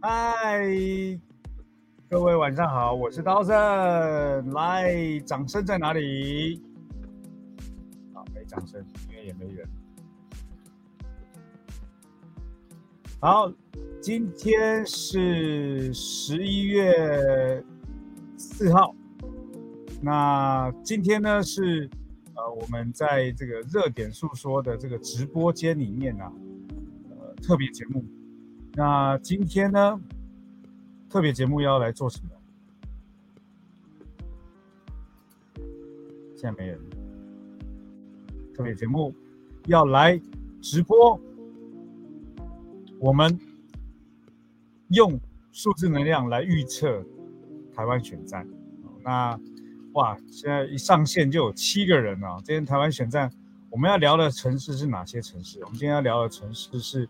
嗨，各位晚上好，我是刀圣。来，掌声在哪里？好，没掌声，因为也没人。好，今天是十一月四号。那今天呢是呃我们在这个热点诉说的这个直播间里面呢，呃特别节目。那今天呢，特别节目要来做什么？现在没人。特别节目要来直播，我们用数字能量来预测台湾选战。那哇，现在一上线就有七个人啊！今天台湾选战，我们要聊的城市是哪些城市？我们今天要聊的城市是。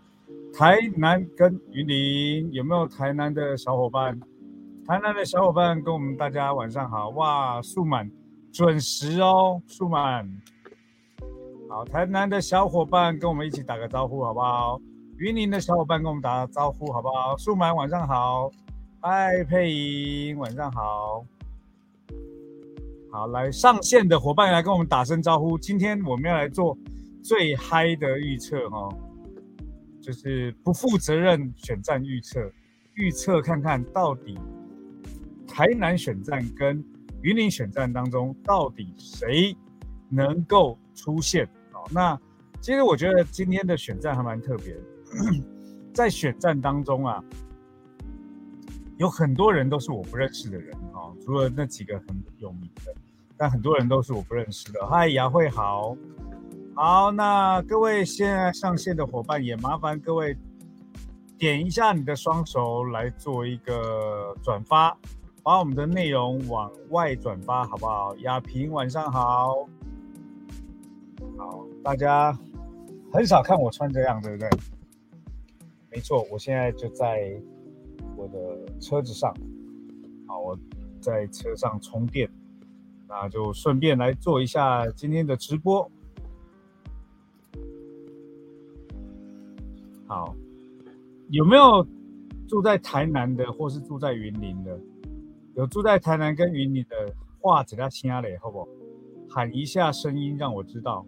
台南跟云林有没有台南的小伙伴？台南的小伙伴跟我们大家晚上好哇，数满准时哦，数满。好，台南的小伙伴跟我们一起打个招呼好不好？云林的小伙伴跟我们打个招呼好不好？数满晚上好，嗨佩莹晚上好，好来上线的伙伴来跟我们打声招呼。今天我们要来做最嗨的预测哈。就是不负责任选战预测，预测看看到底台南选战跟云林选战当中，到底谁能够出现哦？那其实我觉得今天的选战还蛮特别，在选战当中啊，有很多人都是我不认识的人啊，除了那几个很有名的，但很多人都是我不认识的。嗨，雅慧好。好，那各位现在上线的伙伴也麻烦各位点一下你的双手来做一个转发，把我们的内容往外转发，好不好？亚萍晚上好，好，大家很少看我穿这样，对不对？没错，我现在就在我的车子上，好，我在车上充电，那就顺便来做一下今天的直播。好，有没有住在台南的，或是住在云林的？有住在台南跟云林的话，只要听下来，好不好？喊一下声音，让我知道。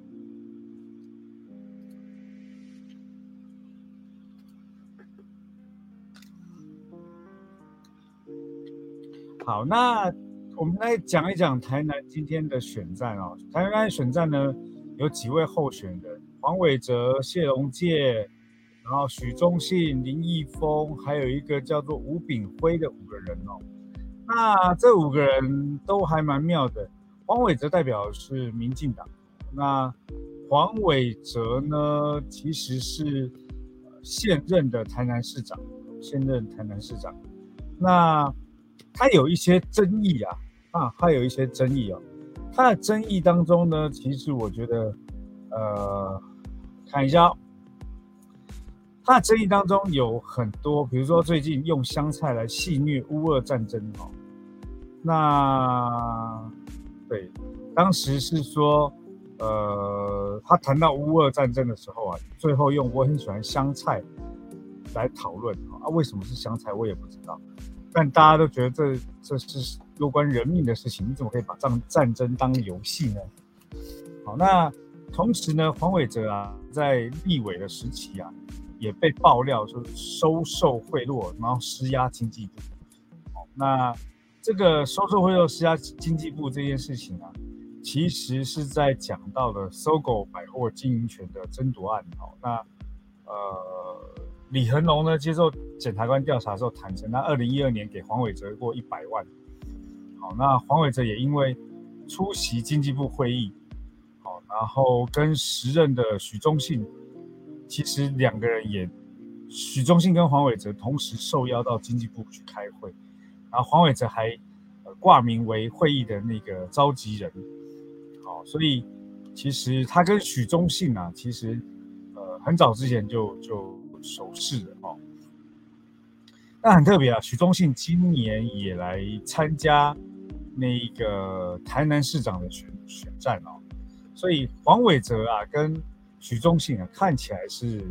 好，那我们来讲一讲台南今天的选战哦。台南选战呢，有几位候选人：黄伟哲、谢龙介。然后许忠信、林义峰，还有一个叫做吴炳辉的五个人哦。那这五个人都还蛮妙的。黄伟哲代表是民进党，那黄伟哲呢，其实是现任的台南市长，现任台南市长。那他有一些争议啊，啊，他有一些争议哦。他的争议当中呢，其实我觉得，呃，看一下。那争议当中有很多，比如说最近用香菜来戏虐乌俄战争哦。那对，当时是说，呃，他谈到乌俄战争的时候啊，最后用我很喜欢香菜来讨论啊，为什么是香菜我也不知道，但大家都觉得这这是攸关人命的事情，你怎么可以把战战争当游戏呢？好，那同时呢，黄伟哲啊，在立委的时期啊。也被爆料说收受贿赂，然后施压经济部。那这个收受贿赂、施压经济部这件事情啊，其实是在讲到了搜狗百货经营权的争夺案。好，那呃，李恒龙呢接受检察官调查的时候坦承，他二零一二年给黄伟哲过一百万。好，那黄伟哲也因为出席经济部会议，好，然后跟时任的许忠信。其实两个人也，许忠信跟黄伟哲同时受邀到经济部去开会，然后黄伟哲还呃挂名为会议的那个召集人，好，所以其实他跟许忠信啊，其实呃很早之前就就熟识了哦。那很特别啊，许忠信今年也来参加那个台南市长的选选战哦，所以黄伟哲啊跟。许忠信啊，看起来是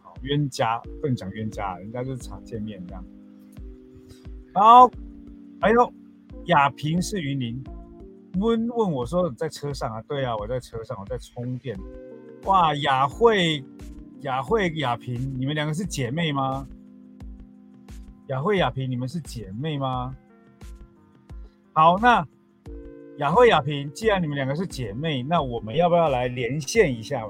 好冤家，不能讲冤家，人家就是常见面这样。好，还有亚平是云林，温问我说在车上啊？对啊，我在车上，我在充电。哇，雅慧、雅慧、雅萍，你们两个是姐妹吗？雅慧、雅萍，你们是姐妹吗？好，那雅慧、雅萍，既然你们两个是姐妹，那我们要不要来连线一下？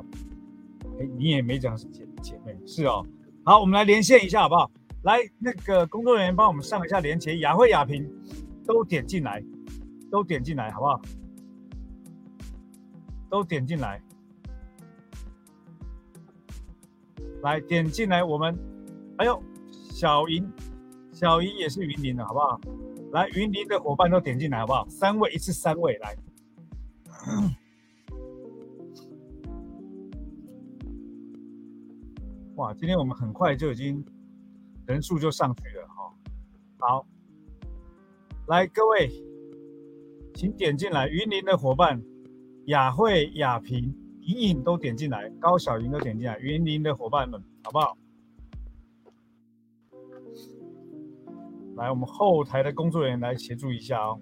哎，你也没讲是姐姐妹，是哦。好，我们来连线一下好不好？来，那个工作人员帮我们上一下连接，雅慧、雅萍都点进来，都点进来好不好？都点进来。来点进来，我们哎呦小云，小云也是云林的，好不好？来，云林的伙伴都点进来，好不好？三位一次，三位来。哇，今天我们很快就已经人数就上去了哈。好，来各位，请点进来，云林的伙伴，雅慧、雅萍。隐隐都点进来，高小云都点进来，云林的伙伴们，好不好？来，我们后台的工作人员来协助一下哦。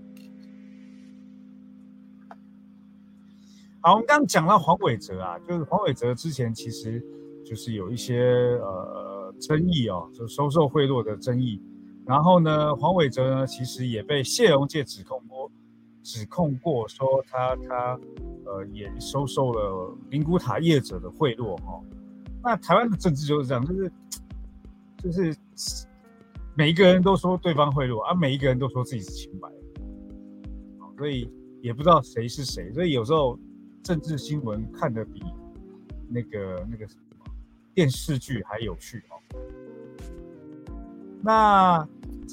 好，我们刚刚讲到黄伟哲啊，就是黄伟哲之前其实就是有一些呃争议哦，就收受贿赂的争议。然后呢，黄伟哲呢，其实也被谢龙介指控过，指控过说他他。呃，也收受了灵谷塔业者的贿赂哈。那台湾的政治就是这样，就是就是每一个人都说对方贿赂，而每一个人都说自己是清白，所以也不知道谁是谁。所以有时候政治新闻看的比那个那个电视剧还有趣哦。那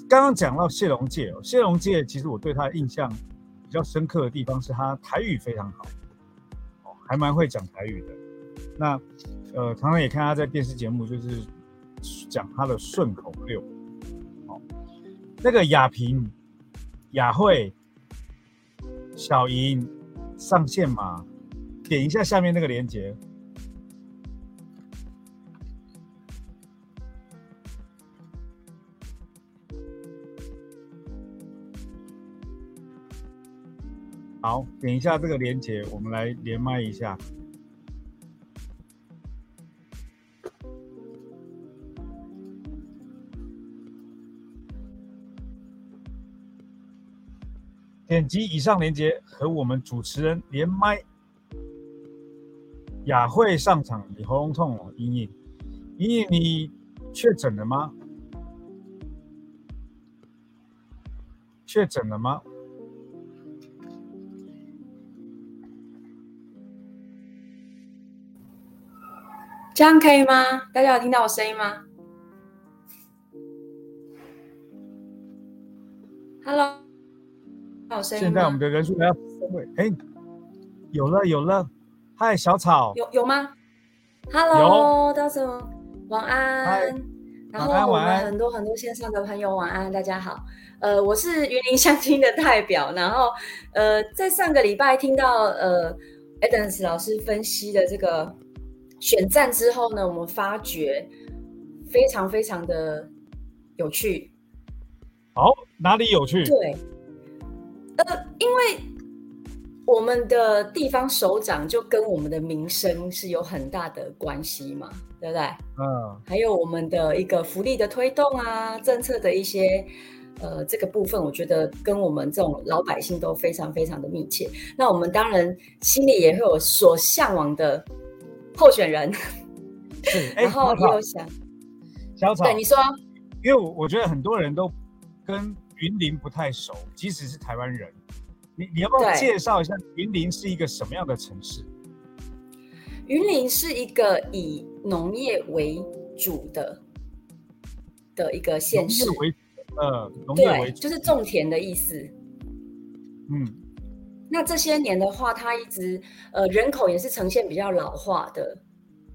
刚刚讲到谢龙介哦，谢龙介其实我对他的印象比较深刻的地方是他台语非常好。哦还蛮会讲台语的，那呃，常常也看他在电视节目，就是讲他的顺口溜。好，那个雅萍、雅慧、小莹上线嘛？点一下下面那个链接。好，点一下这个连接，我们来连麦一下。点击以上连接和我们主持人连麦。雅慧上场，你喉咙痛哦，莹莹，莹莹，你确诊了吗？确诊了吗？这样可以吗？大家有听到我声音吗？Hello，有声音现在我们的人数来到三位，哎，有了有了，嗨，小草，有有吗？Hello，大家晚安。然后我们很多很多线上的朋友晚安，大家好。呃，我是云林相亲的代表，然后呃，在上个礼拜听到呃 Adams 老师分析的这个。选战之后呢，我们发觉非常非常的有趣。好，哪里有趣？对，呃，因为我们的地方首长就跟我们的民生是有很大的关系嘛，对不对？嗯。还有我们的一个福利的推动啊，政策的一些呃这个部分，我觉得跟我们这种老百姓都非常非常的密切。那我们当然心里也会有所向往的。候选人，然后又想小草，对你说，因为我我觉得很多人都跟云林不太熟，即使是台湾人，你你要不要介绍一下云林是一个什么样的城市？云林是一个以农业为主的的一个县市，为呃农业为主，就是种田的意思。嗯。那这些年的话，它一直呃人口也是呈现比较老化的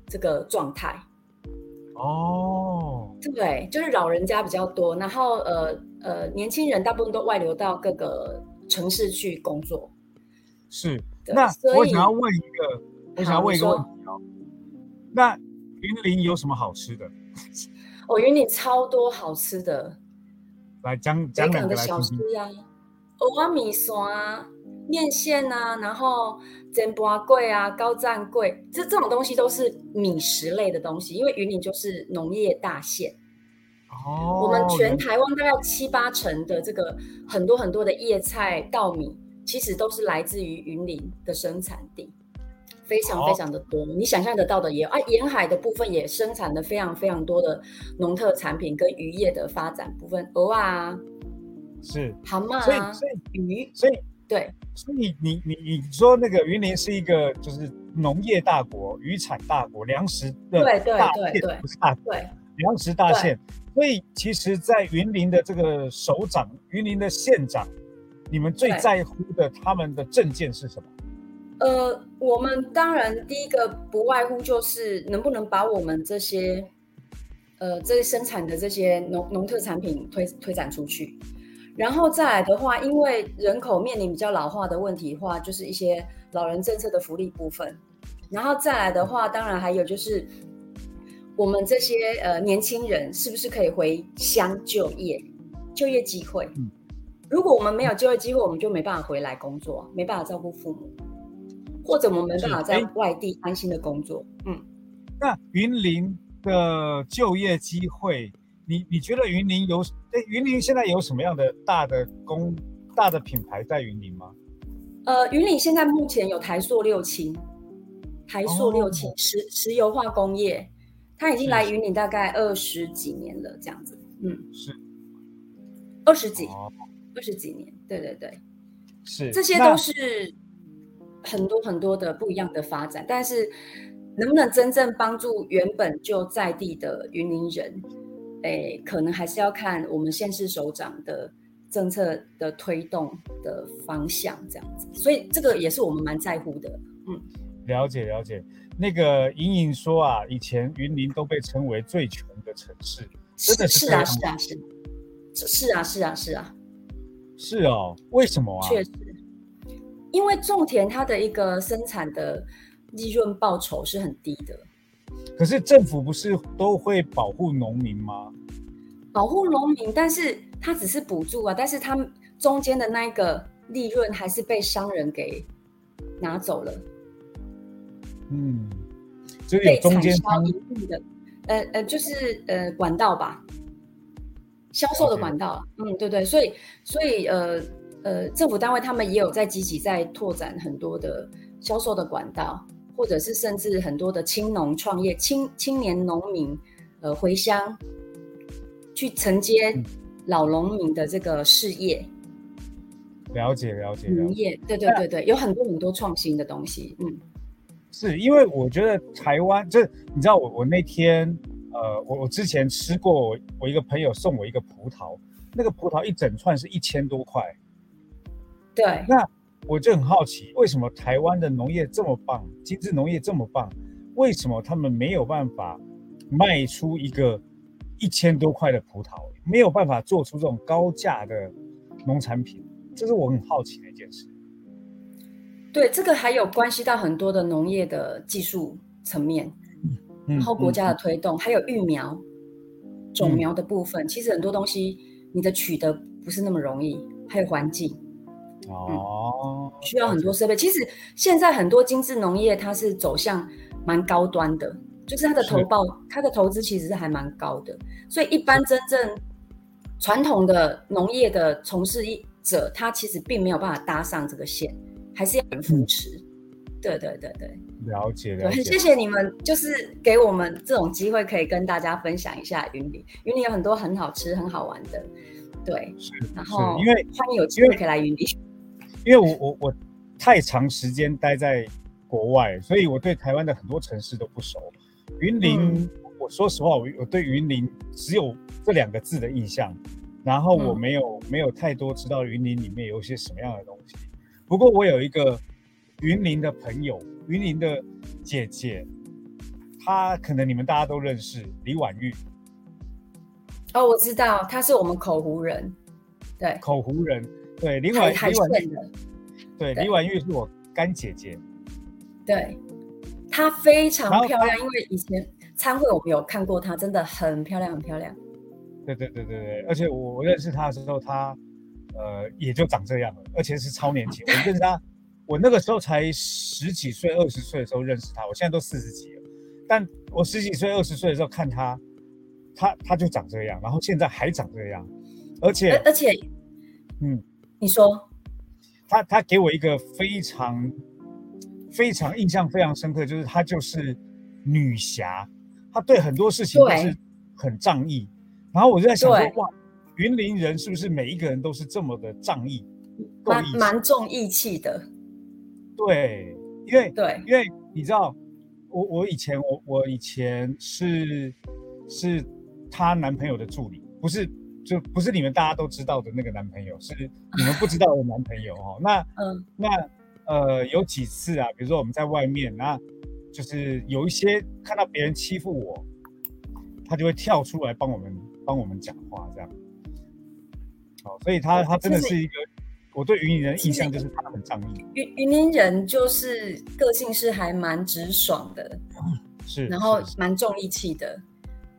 这个状态。哦，对，就是老人家比较多，然后呃呃年轻人大部分都外流到各个城市去工作。是，那我想要问一个，我想要问一个问题哦。那云林有什么好吃的？哦，云林超多好吃的。来讲讲两个来听听。蚵仔米线啊，面线啊，然后煎巴贵啊，高赞粿，这这种东西都是米食类的东西，因为云林就是农业大县。哦。我们全台湾大概七八成的这个很多很多的叶菜、稻米，其实都是来自于云林的生产地。非常非常的多，你想象得到的也有啊。沿海的部分也生产的非常非常多的农特产品跟渔业的发展部分，鹅啊，是蛤蟆啊，所以鱼，所以对，所以你你你说那个云林是一个就是农业大国、渔产大国、粮食的大县，不是大对粮食大县。所以其实，在云林的这个首长、云林的县长，你们最在乎的他们的证件是什么？呃，我们当然第一个不外乎就是能不能把我们这些，呃，这些生产的这些农农特产品推推展出去，然后再来的话，因为人口面临比较老化的问题的话，就是一些老人政策的福利部分，然后再来的话，当然还有就是我们这些呃年轻人是不是可以回乡就业，就业机会？如果我们没有就业机会，我们就没办法回来工作，没办法照顾父母。或者我们没办法在外地安心的工作，嗯，那云林的就业机会，你你觉得云林有？哎，云林现在有什么样的大的工、大的品牌在云林吗？呃，云林现在目前有台塑六轻，台塑六轻石石油化工业，它已经来云林大概二十几年了，这样子，嗯，是二十几，二十几年，对对对，是这些都是。很多很多的不一样的发展，但是能不能真正帮助原本就在地的云林人，哎，可能还是要看我们县市首长的政策的推动的方向这样子，所以这个也是我们蛮在乎的。嗯，了解了解。那个莹莹说啊，以前云林都被称为最穷的城市，真的是啊是啊是，是啊是啊是啊，是哦，为什么啊？确实。因为种田它的一个生产的利润报酬是很低的，可是政府不是都会保护农民吗？保护农民，但是他只是补助啊，但是它中间的那一个利润还是被商人给拿走了。嗯，就有中间商的，呃呃，就是呃管道吧，销售的管道。嗯，对对，所以所以呃。呃，政府单位他们也有在积极在拓展很多的销售的管道，或者是甚至很多的青农创业、青青年农民，呃，回乡去承接老农民的这个事业。了解了解。农业，对对对对，有很多很多创新的东西。嗯，是因为我觉得台湾，就你知道，我我那天，呃，我我之前吃过，我我一个朋友送我一个葡萄，那个葡萄一整串是一千多块。对，那我就很好奇，为什么台湾的农业这么棒，精致农业这么棒，为什么他们没有办法卖出一个一千多块的葡萄，没有办法做出这种高价的农产品？这是我很好奇的一件事。对，这个还有关系到很多的农业的技术层面，然后国家的推动，还有育苗、种苗的部分，其实很多东西你的取得不是那么容易，还有环境。哦，需要很多设备。其实现在很多精致农业，它是走向蛮高端的，就是它的投报、它的投资其实是还蛮高的。所以一般真正传统的农业的从事者，他其实并没有办法搭上这个线，还是要人扶持。对对对对，了解了解。谢谢你们，就是给我们这种机会，可以跟大家分享一下云林。云林有很多很好吃、很好玩的，对。是，然后因为欢迎有机会可以来云林。因为我我我太长时间待在国外，所以我对台湾的很多城市都不熟。云林，我说实话，我我对云林只有这两个字的印象，然后我没有没有太多知道云林里面有一些什么样的东西。不过我有一个云林的朋友，云林的姐姐，她可能你们大家都认识李婉玉。哦，我知道，她是我们口湖人，对，口湖人。对，李婉李婉玉，对，李婉玉是我干姐姐。对，她非常漂亮，因为以前参会我们有看过她，真的很漂亮，很漂亮。对对对对对，而且我我认识她的时候，她呃也就长这样了，而且是超年轻。我认识她，我那个时候才十几岁、二十岁的时候认识她，我现在都四十几了。但我十几岁、二十岁的时候看她，她她就长这样，然后现在还长这样，而且而且，嗯，你说，他他给我一个非常非常印象非常深刻，就是她就是女侠，她对很多事情都是很仗义。然后我就在想说，哇，云林人是不是每一个人都是这么的仗义，蛮蛮重义气的？对，因为对，因为你知道，我我以前我我以前是是她男朋友的助理，不是就不是你们大家都知道的那个男朋友，是你们不知道的男朋友哦。那嗯，那呃有几次啊，比如说我们在外面，那就是有一些看到别人欺负我，他就会跳出来帮我们。帮我们讲话这样，哦，所以他他真的是一个，我对云林人印象就是他很仗义。云云林人就是个性是还蛮直爽的，是，然后蛮重义气的，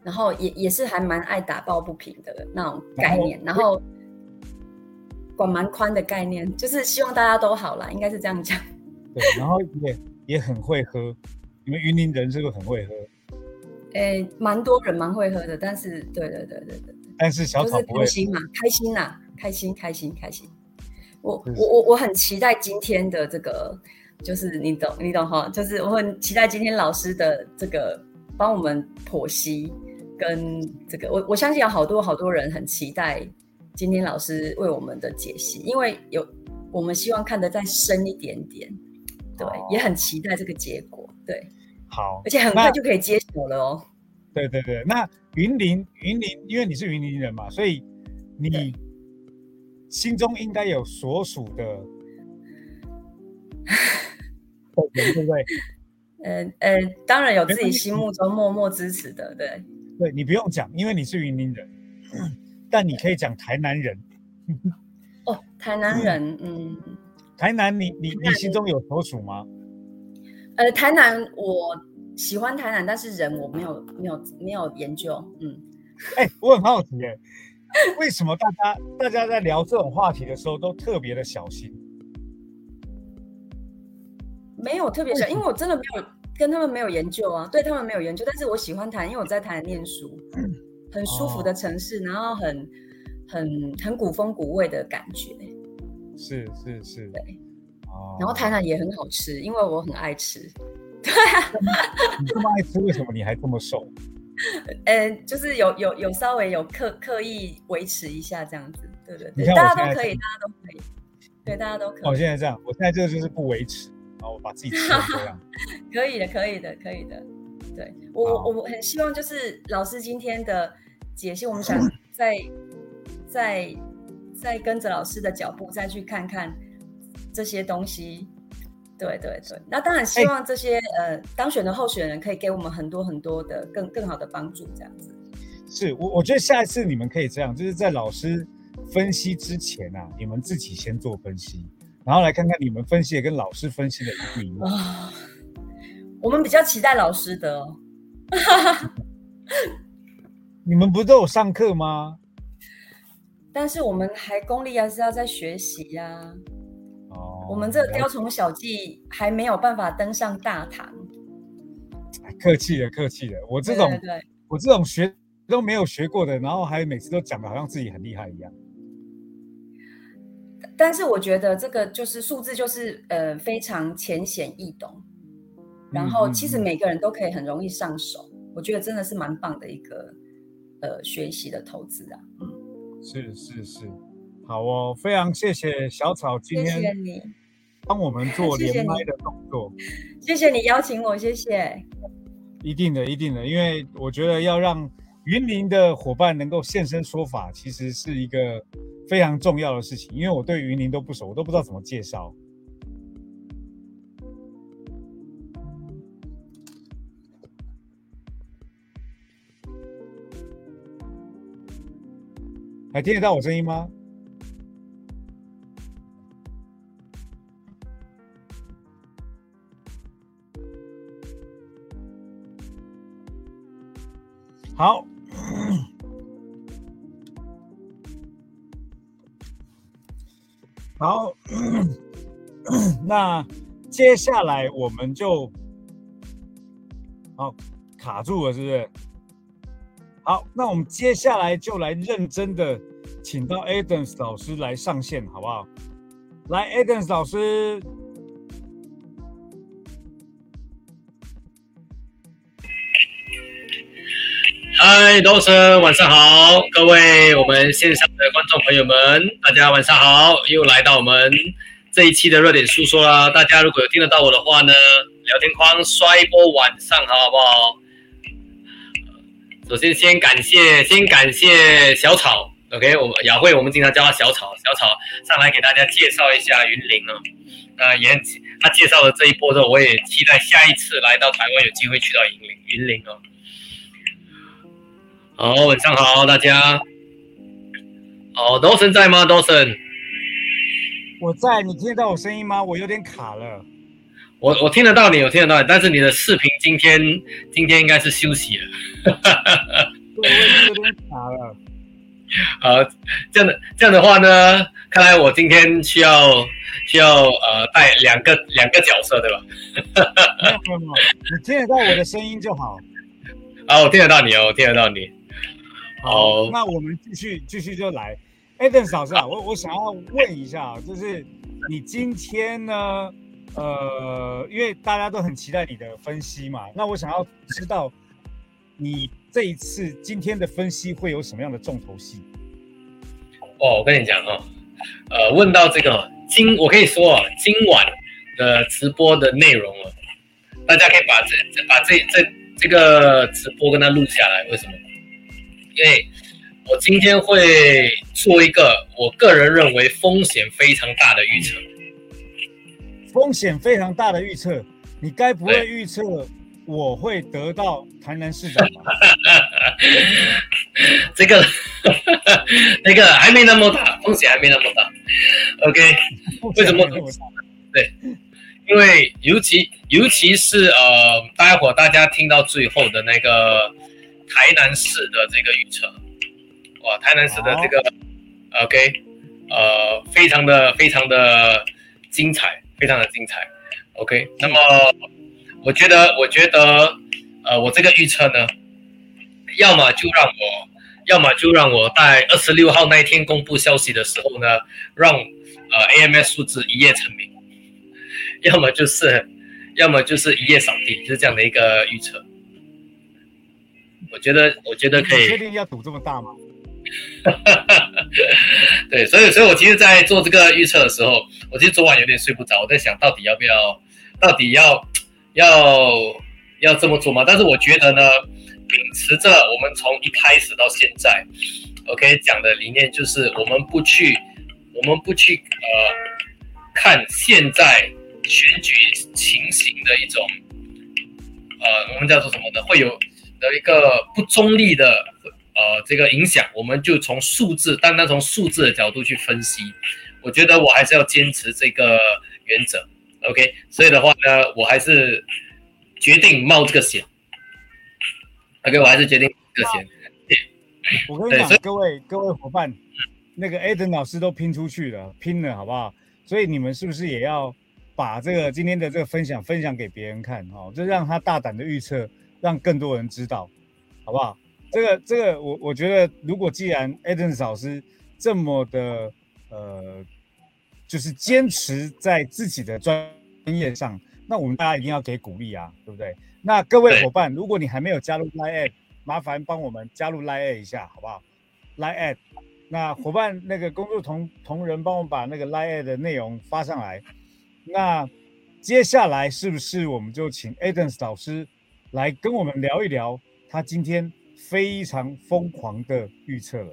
然后也也是还蛮爱打抱不平的那种概念，然后管蛮宽的概念，就是希望大家都好啦，应该是这样讲。对，然后也也很会喝，你们云林人是不是很会喝？诶，蛮多人蛮会喝的，但是，对对对对对但是小草开心嘛，开心呐，开心开心开心。我我我我很期待今天的这个，就是你懂你懂哈，就是我很期待今天老师的这个帮我们剖析跟这个，我我相信有好多好多人很期待今天老师为我们的解析，因为有我们希望看得再深一点点，对，也很期待这个结果，对。好，而且很快就可以接手了哦。对对对，那云林云林，因为你是云林人嘛，所以你心中应该有所属的人，对不对？嗯 嗯，当然有自己心目中默默支持的，对。对你不用讲，因为你是云林人，但你可以讲台南人。哦，台南人，嗯。台南，你你你心中有所属吗？呃，台南我喜欢台南，但是人我没有没有没有研究。嗯，哎，我很好奇，哎，为什么大家大家在聊这种话题的时候都特别的小心？没有特别小，因为我真的没有跟他们没有研究啊，对他们没有研究。但是我喜欢台，因为我在台南念书，很舒服的城市，然后很很很古风古味的感觉。是是是，对。然后台南也很好吃，因为我很爱吃。对啊，你这么爱吃，为什么你还这么瘦？呃，就是有有有稍微有刻刻意维持一下这样子，对对对，大家都可以，大家都可以，对，大家都可以。我现在这样，我现在这个就是不维持，然后我把自己吃成这样。可以的，可以的，可以的。对我我很希望就是老师今天的解析，我们想 再再再跟着老师的脚步再去看看。这些东西，对对对，那当然希望这些呃当选的候选人可以给我们很多很多的更更好的帮助，这样子。是我我觉得下一次你们可以这样，就是在老师分析之前啊，你们自己先做分析，然后来看看你们分析的跟老师分析的一不一样。我们比较期待老师的哦。你们不都有上课吗？但是我们还功力还是要在学习呀。我们这雕虫小技还没有办法登上大堂。客气了，客气了。我这种，我这种学都没有学过的，然后还每次都讲的好像自己很厉害一样。但是我觉得这个就是数字，就是呃非常浅显易懂，然后其实每个人都可以很容易上手。我觉得真的是蛮棒的一个呃学习的投资啊。嗯，是是是，好哦，非常谢谢小草今天。谢谢你。帮我们 做连麦的动作，谢谢你邀请我，谢谢。一定的，一定的，因为我觉得要让云林的伙伴能够现身说法，其实是一个非常重要的事情。因为我对云林都不熟，我都不知道怎么介绍。还听得到我声音吗？好，好，那接下来我们就好卡住了，是不是？好，那我们接下来就来认真的请到 Adams 老师来上线，好不好？来，Adams 老师。嗨，多森，晚上好，各位我们线上的观众朋友们，大家晚上好，又来到我们这一期的热点诉说啦。大家如果有听得到我的话呢，聊天框刷一波晚上好不好？首先先感谢，先感谢小草，OK，我们雅慧，我们经常叫他小草，小草上来给大家介绍一下云林哦。那也他介绍了这一波之后，我也期待下一次来到台湾有机会去到云林，云林哦。好，晚上好，大家。好，Dawson 在吗？？Dawson，，我在，你听得到我声音吗？我有点卡了。我我听得到你，我听得到你，但是你的视频今天今天应该是休息了。对，我有点卡了。好，这样的这样的话呢，看来我今天需要需要呃带两个两个角色，对吧？没有没有，你听得到我的声音就好。啊，我听得到你哦，我听得到你。好，那我们继续继续就来，Eden 老师啊，我我想要问一下，就是你今天呢，呃，因为大家都很期待你的分析嘛，那我想要知道你这一次今天的分析会有什么样的重头戏？哦，我跟你讲哦，呃，问到这个今，我可以说啊，今晚的直播的内容啊，大家可以把这把这这这个直播跟他录下来，为什么？因为我今天会做一个我个人认为风险非常大的预测，风险非常大的预测，你该不会预测我会得到台南市长吧？这个 那个还没那么大，风险还没那么大。OK，为什么？对，因为尤其尤其是呃，待会大家听到最后的那个。台南市的这个预测，哇，台南市的这个，OK，呃，非常的非常的精彩，非常的精彩，OK。那么，我觉得，我觉得，呃，我这个预测呢，要么就让我，要么就让我在二十六号那一天公布消息的时候呢，让呃 AMS 数字一夜成名，要么就是，要么就是一夜扫地，就是这样的一个预测。我觉得，我觉得可以。确定要赌这么大吗？对，所以，所以我其实，在做这个预测的时候，我其实昨晚有点睡不着，我在想到底要不要，到底要要要这么做吗？但是我觉得呢，秉持着我们从一开始到现在，OK 讲的理念就是，我们不去，我们不去呃看现在选举情形的一种，呃，我们叫做什么呢？会有。的一个不中立的呃这个影响，我们就从数字，单单从数字的角度去分析，我觉得我还是要坚持这个原则，OK，所以的话呢，我还是决定冒这个险，OK，我还是决定这个险。我跟你讲，各位各位伙伴，那个 Aden 老师都拼出去了，拼了，好不好？所以你们是不是也要把这个今天的这个分享分享给别人看，哦，就让他大胆的预测。让更多人知道，好不好？这个这个，我我觉得，如果既然 Eden 老师这么的呃，就是坚持在自己的专业上，那我们大家一定要给鼓励啊，对不对？那各位伙伴，如果你还没有加入 Line，麻烦帮我们加入 Line 一下，好不好？Line，那伙伴那个工作同同仁帮我把那个 Line 的内容发上来。那接下来是不是我们就请 Eden 老师？来跟我们聊一聊他今天非常疯狂的预测了。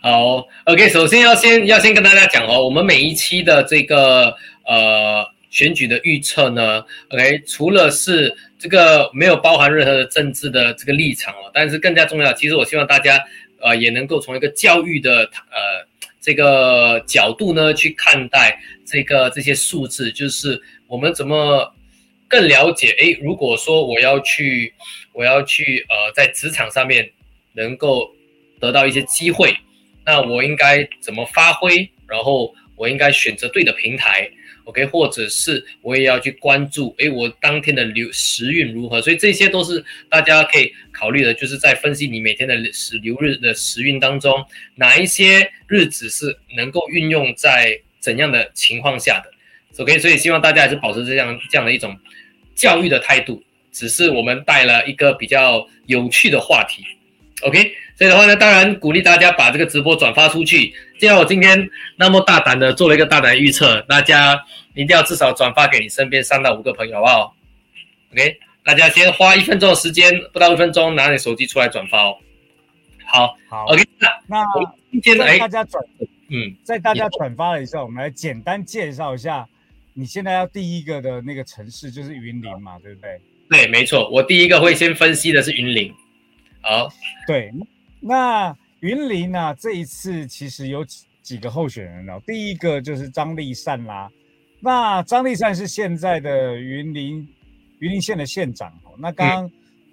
好，OK，首先要先要先跟大家讲哦，我们每一期的这个呃选举的预测呢，OK，除了是这个没有包含任何的政治的这个立场哦，但是更加重要，其实我希望大家呃也能够从一个教育的呃这个角度呢去看待这个这些数字，就是我们怎么。更了解，哎，如果说我要去，我要去，呃，在职场上面能够得到一些机会，那我应该怎么发挥？然后我应该选择对的平台，OK，或者是我也要去关注，诶，我当天的流时运如何？所以这些都是大家可以考虑的，就是在分析你每天的时流日的时运当中，哪一些日子是能够运用在怎样的情况下的，OK，所以希望大家还是保持这样这样的一种教育的态度，只是我们带了一个比较有趣的话题，OK。所以的话呢，当然鼓励大家把这个直播转发出去。既然我今天那么大胆的做了一个大胆预测，大家一定要至少转发给你身边三到五个朋友，好不好？OK，大家先花一分钟的时间，不到一分钟，拿你手机出来转发哦。好，好，OK，那那今天在大家转，嗯，在大家转发了以后，我们来简单介绍一下，你现在要第一个的那个城市就是云林嘛，对不对？对，没错，我第一个会先分析的是云林。好，对。那云林呢？这一次其实有几几个候选人哦。第一个就是张立善啦。那张立善是现在的云林云林县的县长哦。那刚刚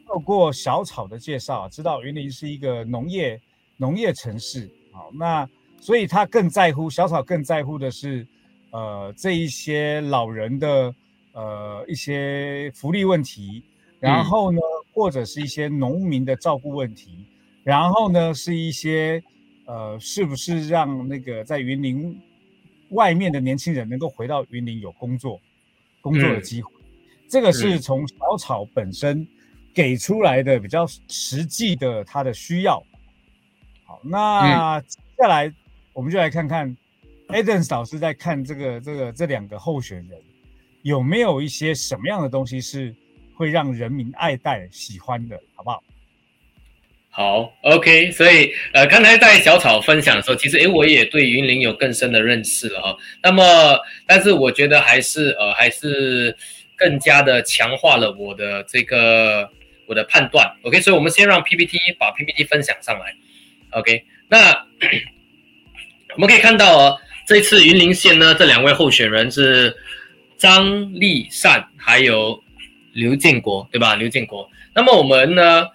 透过小草的介绍，知道云林是一个农业农业城市。好，那所以他更在乎小草更在乎的是，呃，这一些老人的呃一些福利问题，然后呢，或者是一些农民的照顾问题。然后呢，是一些，呃，是不是让那个在云林外面的年轻人能够回到云林有工作工作的机会？这个是从小草本身给出来的比较实际的他的需要。好，那接下来我们就来看看 Eden 老师在看这个这个这两个候选人有没有一些什么样的东西是会让人民爱戴喜欢的，好不好？好，OK，所以呃，刚才在小草分享的时候，其实诶，我也对云林有更深的认识了哈。那么，但是我觉得还是呃，还是更加的强化了我的这个我的判断。OK，所以我们先让 PPT 把 PPT 分享上来。OK，那我们可以看到哦，这次云林县呢，这两位候选人是张立善还有刘建国，对吧？刘建国。那么我们呢？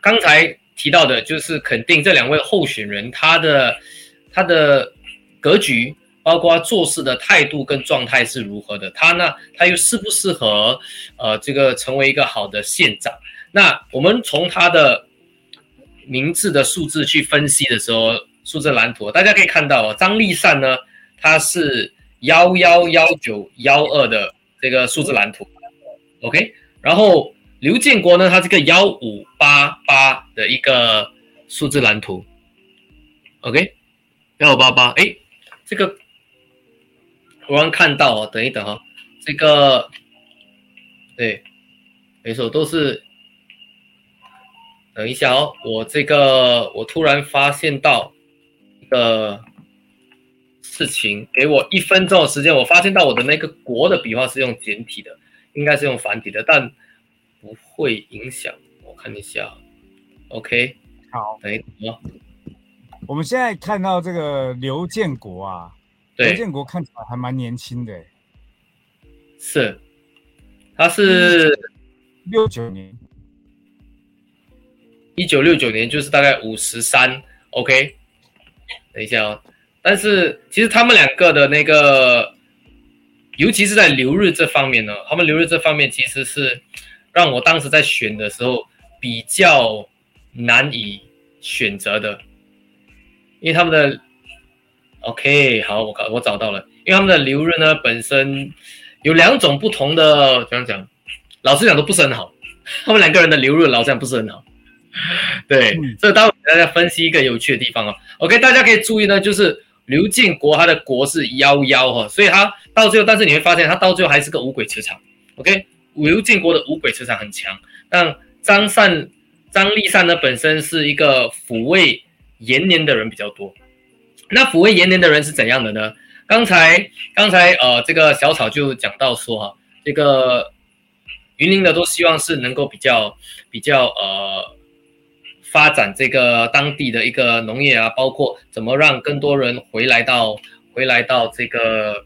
刚才提到的就是肯定这两位候选人他的他的格局，包括做事的态度跟状态是如何的，他呢他又适不适合呃这个成为一个好的县长？那我们从他的名字的数字去分析的时候，数字蓝图大家可以看到，张立善呢他是幺幺幺九幺二的这个数字蓝图，OK，然后。刘建国呢，他这个幺五八八的一个数字蓝图，OK，幺五八八，哎，这个我刚看到哦，等一等哈，这个对，没错，都是，等一下哦，我这个我突然发现到一个事情，给我一分钟的时间，我发现到我的那个国的笔画是用简体的，应该是用繁体的，但。不会影响，我看一下，OK，好，等一等，我们现在看到这个刘建国啊，刘建国看起来还蛮年轻的，是，他是六九年，一九六九年，就是大概五十三，OK，等一下哦，但是其实他们两个的那个，尤其是在留日这方面呢，他们留日这方面其实是。让我当时在选的时候比较难以选择的，因为他们的 OK 好，我我找到了，因为他们的留日呢本身有两种不同的，怎样讲？老实讲都不是很好，他们两个人的留日老实讲不是很好。对，这待会给大家分析一个有趣的地方哦。OK，大家可以注意呢，就是刘建国他的国是幺幺哈，所以他到最后，但是你会发现他到最后还是个五鬼磁场。OK。刘建国的五鬼磁场很强，但张善、张立善呢本身是一个抚慰延年的人比较多。那抚慰延年的人是怎样的呢？刚才刚才呃，这个小草就讲到说哈，这个云林的都希望是能够比较比较呃发展这个当地的一个农业啊，包括怎么让更多人回来到回来到这个。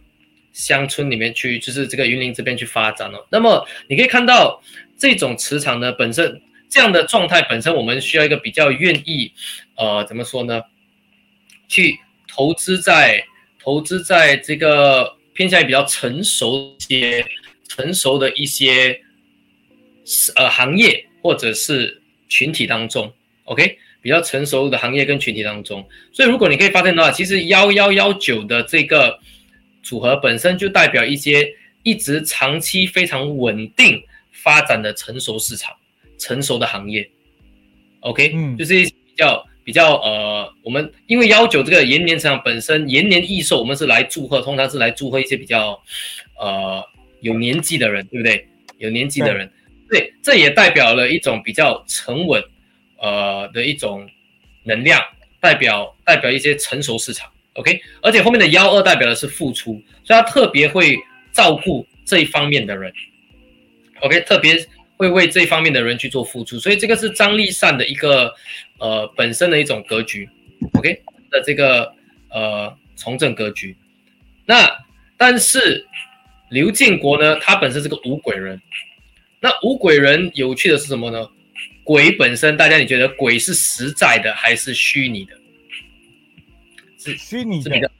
乡村里面去，就是这个云林这边去发展哦。那么你可以看到这种磁场呢，本身这样的状态本身，我们需要一个比较愿意，呃，怎么说呢？去投资在投资在这个偏向于比较成熟些、成熟的一些呃行业或者是群体当中，OK，比较成熟的行业跟群体当中。所以如果你可以发现的话，其实幺幺幺九的这个组合本身就代表一些一直长期非常稳定发展的成熟市场、成熟的行业。OK，嗯，就是比较比较呃，我们因为幺九这个延年成长本身延年益寿，我们是来祝贺，通常是来祝贺一些比较呃有年纪的人，对不对？有年纪的人，对，这也代表了一种比较沉稳呃的一种能量，代表代表一些成熟市场。OK，而且后面的幺二代表的是付出，所以他特别会照顾这一方面的人。OK，特别。会为这方面的人去做付出，所以这个是张立善的一个呃本身的一种格局，OK 的这个呃从政格局。那但是刘建国呢，他本身是个五鬼人。那五鬼人有趣的是什么呢？鬼本身，大家你觉得鬼是实在的还是虚拟的？是虚拟的，比较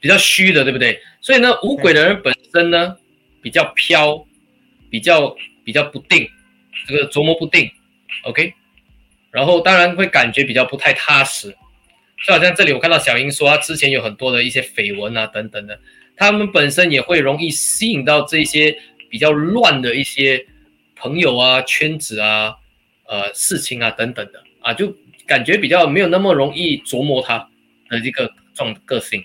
比较虚的，对不对？所以呢，无鬼的人本身呢比较飘，比较比较不定。这个琢磨不定，OK，然后当然会感觉比较不太踏实，就好像这里我看到小英说，他之前有很多的一些绯闻啊等等的，他们本身也会容易吸引到这些比较乱的一些朋友啊、圈子啊、呃事情啊等等的啊，就感觉比较没有那么容易琢磨他的一个状个性，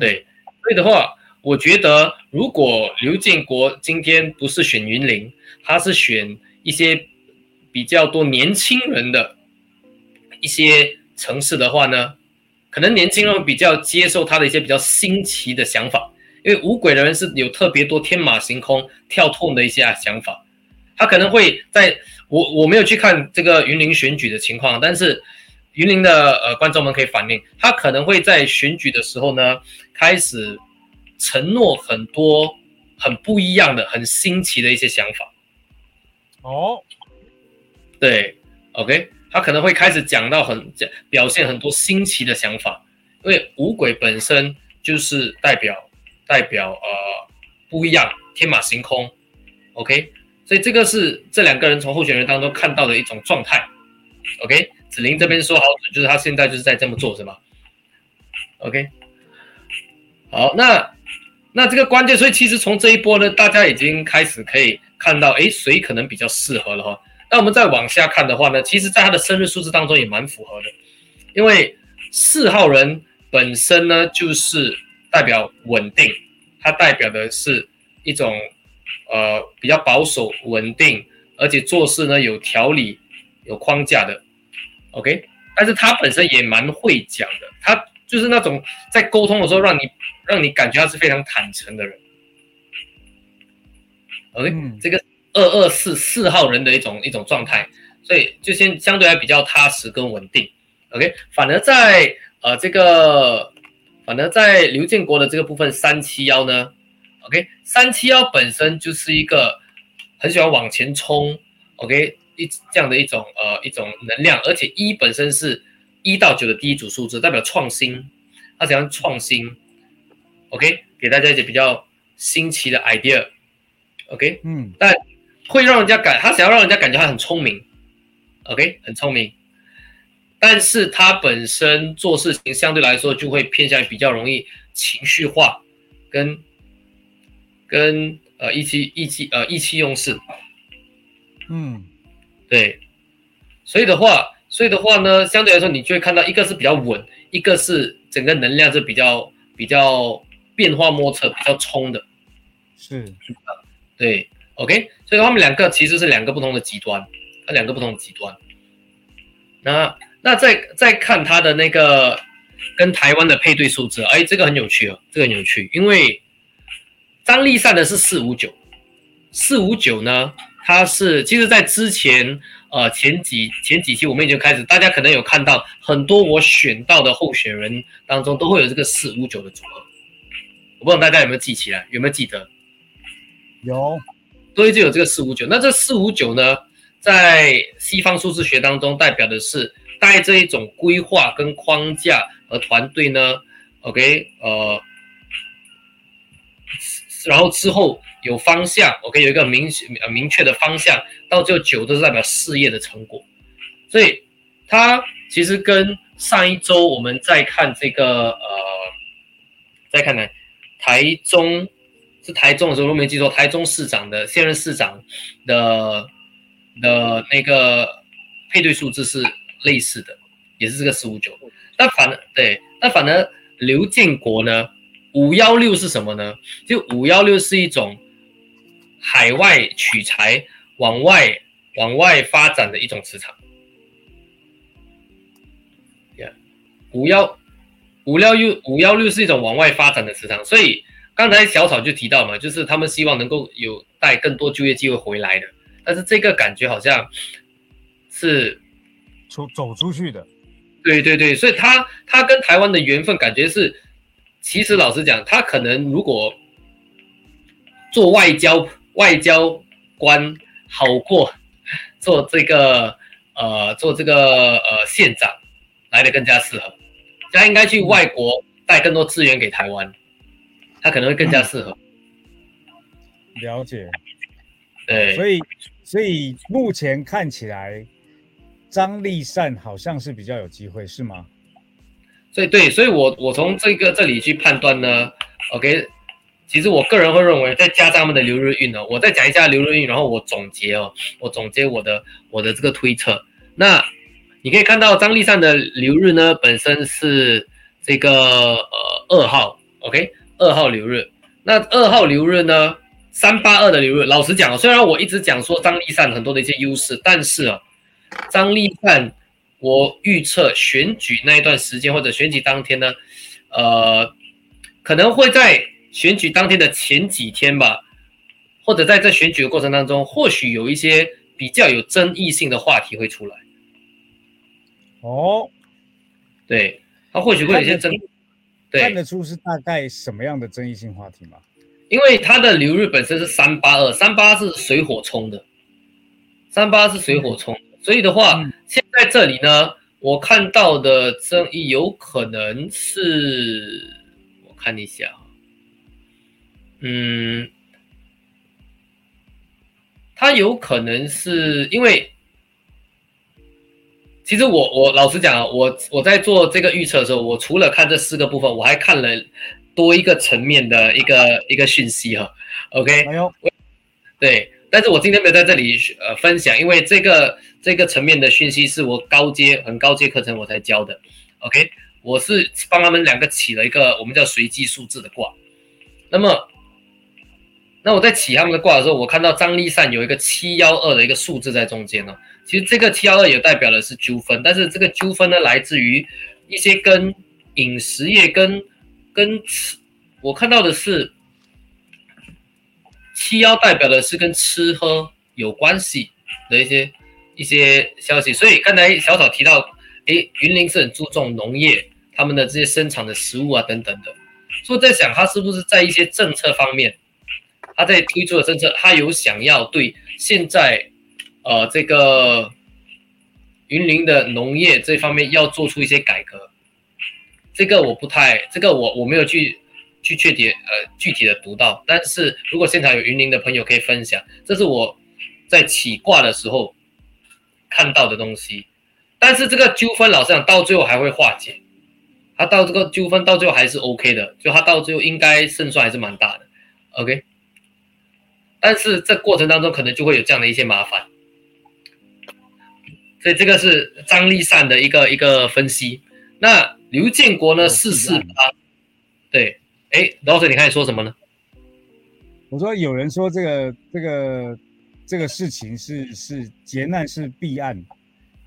对，所以的话，我觉得如果刘建国今天不是选云林。他是选一些比较多年轻人的一些城市的话呢，可能年轻人比较接受他的一些比较新奇的想法，因为五鬼的人是有特别多天马行空、跳痛的一些想法。他可能会在我我没有去看这个云林选举的情况，但是云林的呃观众们可以反映，他可能会在选举的时候呢，开始承诺很多很不一样的、很新奇的一些想法。哦，对，OK，他可能会开始讲到很讲表现很多新奇的想法，因为五鬼本身就是代表代表呃不一样，天马行空，OK，所以这个是这两个人从候选人当中看到的一种状态，OK，子林这边说好，就是他现在就是在这么做，是吗？OK，好，那那这个关键，所以其实从这一波呢，大家已经开始可以。看到哎，谁可能比较适合了哈？那我们再往下看的话呢，其实在他的生日数字当中也蛮符合的，因为四号人本身呢就是代表稳定，它代表的是一种呃比较保守、稳定，而且做事呢有条理、有框架的。OK，但是他本身也蛮会讲的，他就是那种在沟通的时候让你让你感觉他是非常坦诚的人。OK，这个二二四四号人的一种一种状态，所以就先相对来比较踏实跟稳定。OK，反而在呃这个，反而在刘建国的这个部分三七幺呢，OK，三七幺本身就是一个很喜欢往前冲，OK，一这样的一种呃一种能量，而且一本身是一到九的第一组数字，代表创新，他想要创新，OK，给大家一些比较新奇的 idea。OK，嗯，但会让人家感他想要让人家感觉他很聪明，OK，很聪明，但是他本身做事情相对来说就会偏向于比较容易情绪化，跟跟呃意气意气呃意气用事，嗯，对，所以的话，所以的话呢，相对来说你就会看到一个是比较稳，一个是整个能量是比较比较变化莫测，比较冲的，是。对，OK，所以他们两个其实是两个不同的极端，啊两个不同的极端。那那再再看他的那个跟台湾的配对数字，哎，这个很有趣哦，这个很有趣，因为张立善的是四五九，四五九呢，它是其实在之前呃前几前几期我们已经开始，大家可能有看到很多我选到的候选人当中都会有这个四五九的组合，我不知道大家有没有记起来，有没有记得？有，所以就有这个四五九。那这四五九呢，在西方数字学当中，代表的是带这一种规划跟框架和团队呢，OK，呃，然后之后有方向，OK，有一个明呃明确的方向，到最后九都是代表事业的成果，所以它其实跟上一周我们在看这个呃，再看看，台中是台中的时候，我没记错，台中市长的现任市长的的那个配对数字是类似的，也是这个四五九，但反而对，但反而刘建国呢，五幺六是什么呢？就五幺六是一种海外取材、往外往外发展的一种磁场。五幺五幺六五幺六是一种往外发展的磁场，所以刚才小草就提到嘛，就是他们希望能够有带更多就业机会回来的，但是这个感觉好像是出走出去的，对对对，所以他他跟台湾的缘分感觉是，其实老实讲，他可能如果做外交外交官好过做这个呃做这个呃县长来的更加适合。他应该去外国带更多资源给台湾，他可能会更加适合。了解，对，所以所以目前看起来，张立善好像是比较有机会，是吗？所以对，所以我我从这个这里去判断呢，OK，其实我个人会认为，再加上他们的流日运呢，我再讲一下流日运，然后我总结哦，我总结我的我的这个推测，那。你可以看到张立善的流日呢，本身是这个呃二号，OK，二号流日。那二号流日呢，三八二的流日。老实讲啊，虽然我一直讲说张立善很多的一些优势，但是啊，张立善我预测选举那一段时间或者选举当天呢，呃，可能会在选举当天的前几天吧，或者在这选举的过程当中，或许有一些比较有争议性的话题会出来。哦，对，他或许会有些争，看得出是大概什么样的争议性话题吗？因为他的流日本身是三八二，三八是水火冲的，三八是水火冲，所以的话，现在这里呢，我看到的争议有可能是，我看一下，嗯，他有可能是因为。其实我我老实讲啊，我我在做这个预测的时候，我除了看这四个部分，我还看了多一个层面的一个一个讯息哈。OK，对，但是我今天没有在这里呃分享，因为这个这个层面的讯息是我高阶很高阶课程我才教的。OK，我是帮他们两个起了一个我们叫随机数字的卦。那么，那我在起他们的卦的时候，我看到张力上有一个七幺二的一个数字在中间呢。其实这个七幺二也代表的是纠纷，但是这个纠纷呢，来自于一些跟饮食业、跟跟吃，我看到的是七幺代表的是跟吃喝有关系的一些一些消息。所以刚才小草提到，哎，云林是很注重农业，他们的这些生产的食物啊等等的，所以在想他是不是在一些政策方面，他在推出的政策，他有想要对现在。呃，这个云林的农业这方面要做出一些改革，这个我不太，这个我我没有去去确定呃具体的读到，但是如果现场有云林的朋友可以分享，这是我在起卦的时候看到的东西，但是这个纠纷老实讲到最后还会化解，他到这个纠纷到最后还是 OK 的，就他到最后应该胜算还是蛮大的，OK，但是这过程当中可能就会有这样的一些麻烦。所以这个是张立善的一个一个分析。那刘建国呢？四四八，对，哎，老师，你看你说什么呢？我说有人说这个这个这个事情是是劫难是弊案，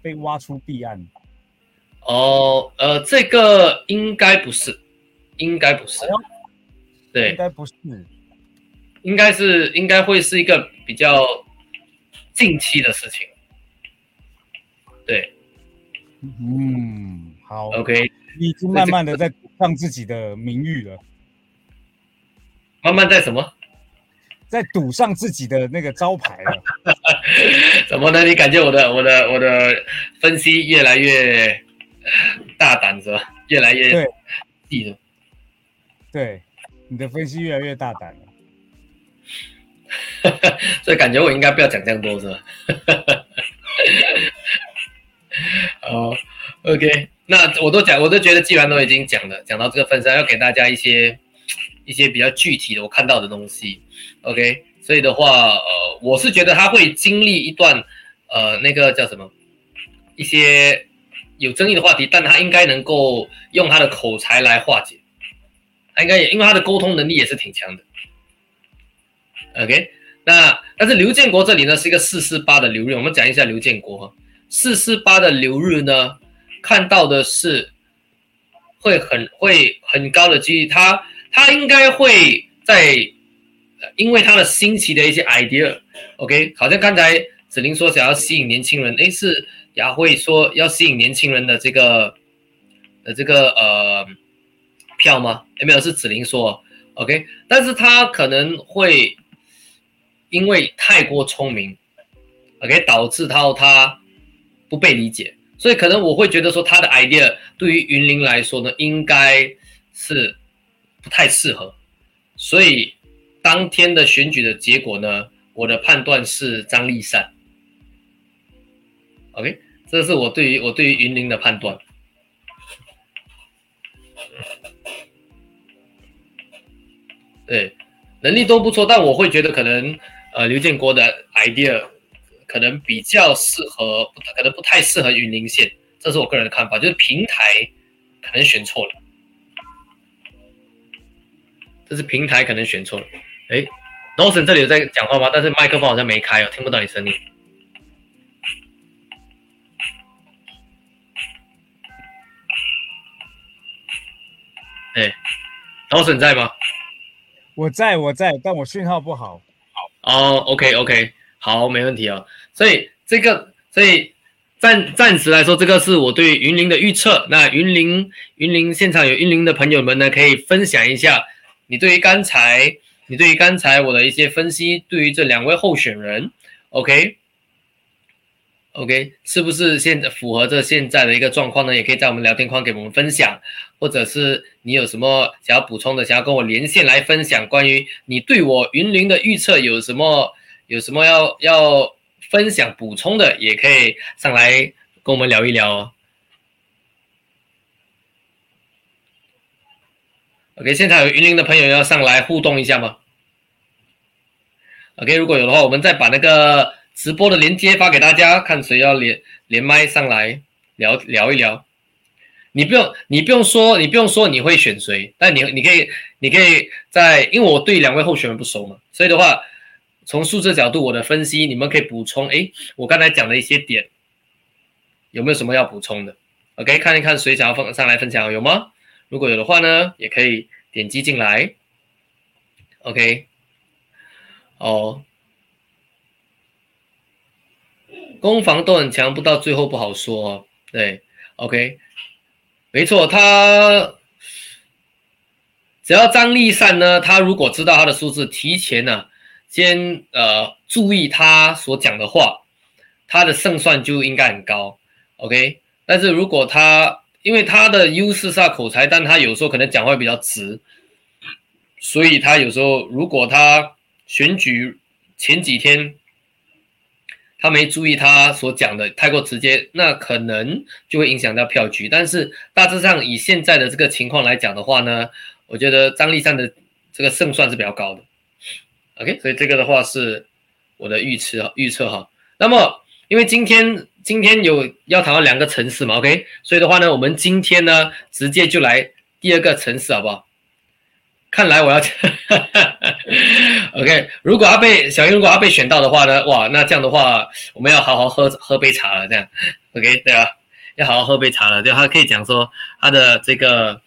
被挖出弊案。哦，呃，这个应该不是，应该不是，对，应该不是，应该是应该会是一个比较近期的事情。对，嗯，好，OK，你已经慢慢的在赌上自己的名誉了，慢慢在什么，在赌上自己的那个招牌了，怎么呢？你感觉我的我的我的分析越来越大胆是吧？越来越对。对，你的分析越来越大胆了。所以感觉我应该不要讲这样多，是吧？哦，OK，那我都讲，我都觉得既然都已经讲了，讲到这个份上，要给大家一些一些比较具体的我看到的东西。OK，所以的话，呃，我是觉得他会经历一段呃那个叫什么一些有争议的话题，但他应该能够用他的口才来化解，他应该也因为他的沟通能力也是挺强的。OK，那但是刘建国这里呢是一个四四八的流日，我们讲一下刘建国哈，四四八的流日呢，看到的是会很会很高的几率，他他应该会在，因为他的新奇的一些 idea，OK，好像刚才子林说想要吸引年轻人，诶，是雅慧说要吸引年轻人的这个的这个呃票吗？没有，是子林说，OK，但是他可能会。因为太过聪明，OK，导致他他不被理解，所以可能我会觉得说他的 idea 对于云林来说呢，应该是不太适合，所以当天的选举的结果呢，我的判断是张立善，OK，这是我对于我对于云林的判断，对，能力都不错，但我会觉得可能。呃，刘建国的 idea 可能比较适合，可能不太适合云林县，这是我个人的看法，就是平台可能选错了，这是平台可能选错了。哎，Notion 这里有在讲话吗？但是麦克风好像没开哦，听不到你声音。哎，Notion 在吗？我在，我在，但我讯号不好。哦，OK，OK，好，没问题哦。所以这个，所以暂暂时来说，这个是我对云林的预测。那云林，云林现场有云林的朋友们呢，可以分享一下你对于刚才，你对于刚才我的一些分析，对于这两位候选人，OK，OK，是不是现在符合这现在的一个状况呢？也可以在我们聊天框给我们分享，或者是你有什么想要补充的，想要跟我连线来分享关于你对我云林的预测有什么有什么要要分享补充的，也可以上来跟我们聊一聊哦。OK，现场有云林的朋友要上来互动一下吗？OK，如果有的话，我们再把那个直播的连接发给大家，看谁要连连麦上来聊聊一聊。你不用，你不用说，你不用说你会选谁，但你你可以，你可以在，因为我对两位候选人不熟嘛，所以的话，从数字角度我的分析，你们可以补充。诶，我刚才讲的一些点，有没有什么要补充的？OK，看一看谁想要分上来分享，有吗？如果有的话呢，也可以点击进来。OK，哦，攻防都很强，不到最后不好说。对，OK。没错，他只要张立善呢，他如果知道他的数字，提前呢，先呃注意他所讲的话，他的胜算就应该很高。OK，但是如果他因为他的优势是口才，但他有时候可能讲话比较直，所以他有时候如果他选举前几天。他没注意他所讲的太过直接，那可能就会影响到票局。但是大致上以现在的这个情况来讲的话呢，我觉得张立善的这个胜算是比较高的。OK，所以这个的话是我的预测预测哈。那么因为今天今天有要谈到两个城市嘛，OK，所以的话呢，我们今天呢直接就来第二个城市好不好？看来我要，OK。如果要被小英，如果要被选到的话呢？哇，那这样的话，我们要好好喝喝杯茶了。这样，OK，对啊，要好好喝杯茶了。对，他可以讲说他的这个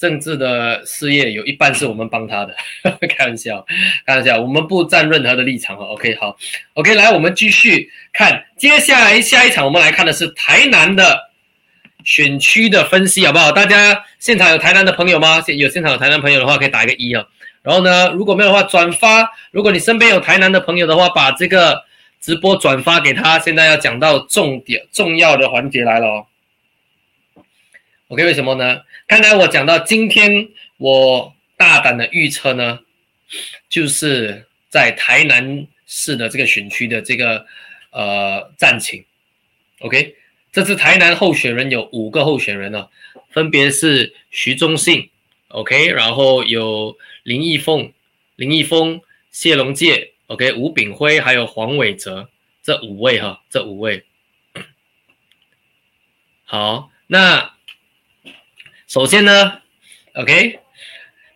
政治的事业有一半是我们帮他的，开玩笑，开玩笑，我们不站任何的立场哦。OK，好，OK，来，我们继续看接下来下一场，我们来看的是台南的。选区的分析好不好？大家现场有台南的朋友吗？有现场有台南朋友的话，可以打一个一啊。然后呢，如果没有的话，转发。如果你身边有台南的朋友的话，把这个直播转发给他。现在要讲到重点、重要的环节来了哦。OK，为什么呢？刚才我讲到今天我大胆的预测呢，就是在台南市的这个选区的这个呃战情。OK，这次台南候选人有五个候选人呢，分别是徐忠信，OK，然后有林义凤、林义峰、谢龙介，OK，吴炳辉，还有黄伟哲，这五位哈，这五位。好，那首先呢，OK，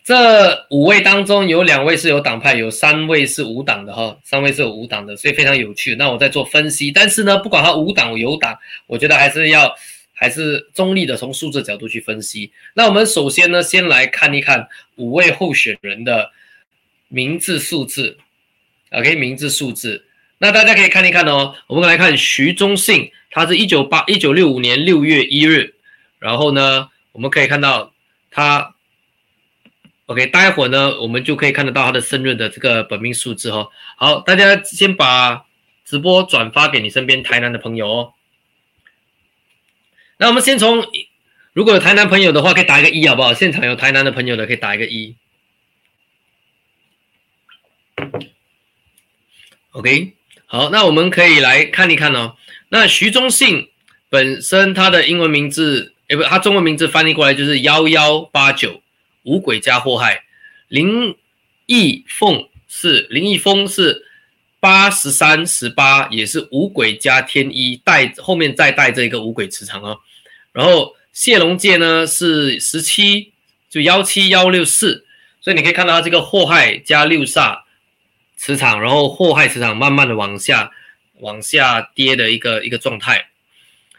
这五位当中有两位是有党派，有三位是无党的哈，三位是有无党的，所以非常有趣。那我在做分析，但是呢，不管他无党有党，我觉得还是要还是中立的，从数字角度去分析。那我们首先呢，先来看一看五位候选人的名字数字，OK，名字数字。那大家可以看一看哦，我们来看徐忠信。他是一九八一九六五年六月一日，然后呢，我们可以看到他，OK，待会呢，我们就可以看得到他的生日的这个本命数字哦。好，大家先把直播转发给你身边台南的朋友哦。那我们先从，如果有台南朋友的话，可以打一个一好不好？现场有台南的朋友的，可以打一个一。OK，好，那我们可以来看一看哦。那徐忠信本身他的英文名字，诶不，他中文名字翻译过来就是幺幺八九五鬼加祸害。林义凤是林义峰是八十三十八，也是五鬼加天一带后面再带这一个五鬼磁场啊。然后谢龙介呢是十七，就幺七幺六四，所以你可以看到他这个祸害加六煞磁场，然后祸害磁场慢慢的往下。往下跌的一个一个状态。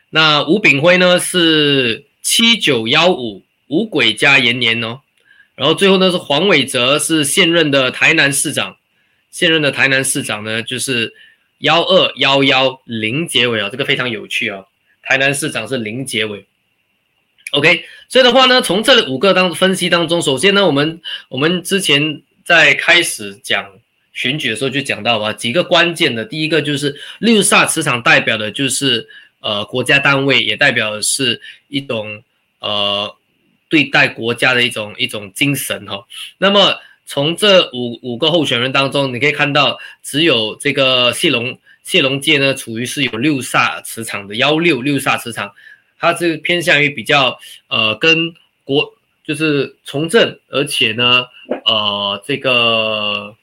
那吴炳辉呢是七九幺五五鬼加延年哦，然后最后呢是黄伟哲是现任的台南市长，现任的台南市长呢就是幺二幺幺零结尾啊，这个非常有趣啊，台南市长是零结尾。OK，所以的话呢，从这五个当分析当中，首先呢，我们我们之前在开始讲。选举的时候就讲到啊，几个关键的，第一个就是六煞磁场代表的就是呃国家单位，也代表的是一种呃对待国家的一种一种精神哈。那么从这五五个候选人当中，你可以看到只有这个谢龙谢龙介呢，处于是有六煞磁场的幺六六煞磁场，它是偏向于比较呃跟国就是从政，而且呢呃这个。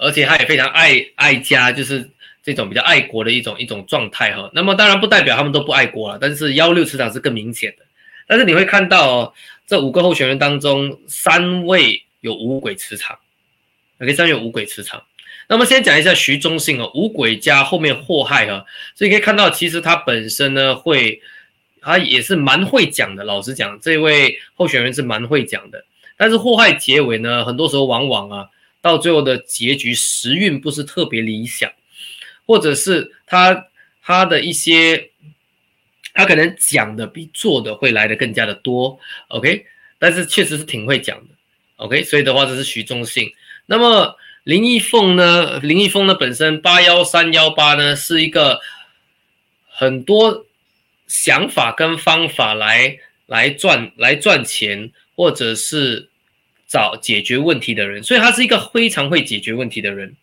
而且他也非常爱爱家，就是这种比较爱国的一种一种状态哈。那么当然不代表他们都不爱国了，但是幺六磁场是更明显的。但是你会看到哦，这五个候选人当中，三位有五鬼磁场，OK，三位有五鬼磁场。那么先讲一下徐忠信哦，五鬼加后面祸害哈，所以可以看到其实他本身呢会，他也是蛮会讲的。老实讲，这位候选人是蛮会讲的。但是祸害结尾呢，很多时候往往啊。到最后的结局时运不是特别理想，或者是他他的一些，他可能讲的比做的会来的更加的多，OK，但是确实是挺会讲的，OK，所以的话这是徐忠信。那么林毅凤呢？林毅凤呢本身八幺三幺八呢是一个很多想法跟方法来来赚来赚钱，或者是。找解决问题的人，所以他是一个非常会解决问题的人。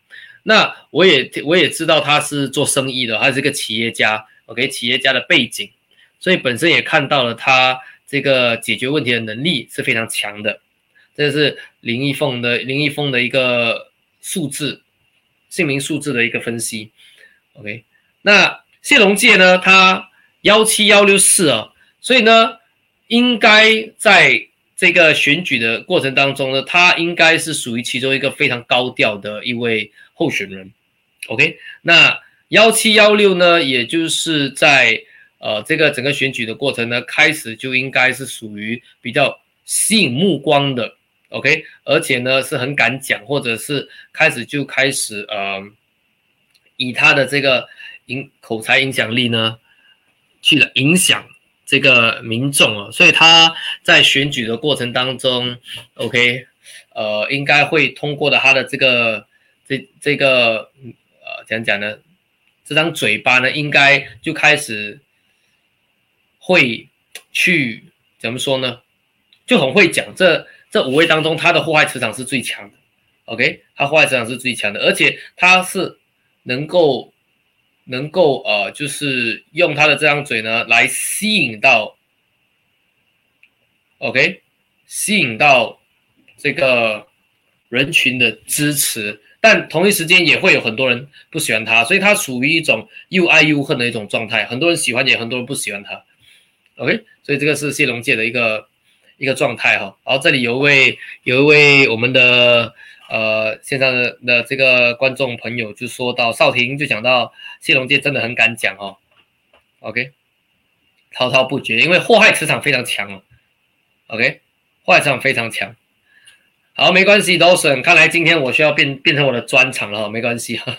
那我也我也知道他是做生意的，他是个企业家，OK，企业家的背景，所以本身也看到了他这个解决问题的能力是非常强的。这是林一凤的林一凤的一个数字姓名数字的一个分析，OK。那谢龙介呢，他幺七幺六四啊，所以呢，应该在。这个选举的过程当中呢，他应该是属于其中一个非常高调的一位候选人。OK，那幺七幺六呢，也就是在呃这个整个选举的过程呢，开始就应该是属于比较吸引目光的。OK，而且呢是很敢讲，或者是开始就开始呃以他的这个影口才影响力呢去了影响。这个民众啊，所以他在选举的过程当中，OK，呃，应该会通过的他的这个这这个呃，怎样讲呢？这张嘴巴呢，应该就开始会去怎么说呢？就很会讲。这这五位当中，他的祸害磁场是最强的。OK，他祸害磁场是最强的，而且他是能够能够呃，就是用他的这张嘴呢来吸引到 OK，吸引到这个人群的支持。但同一时间也会有很多人不喜欢他，所以他属于一种又爱又恨的一种状态。很多人喜欢，也很多人不喜欢他。OK，所以这个是谢龙界的一个一个状态哈。然后这里有一位有一位我们的呃线上的的这个观众朋友就说到少廷就讲到谢龙杰真的很敢讲哦。OK，滔滔不绝，因为祸害磁场非常强哦。OK，祸害磁场非常强。好，没关系，Dawson。看来今天我需要变变成我的专场了哈，没关系哈。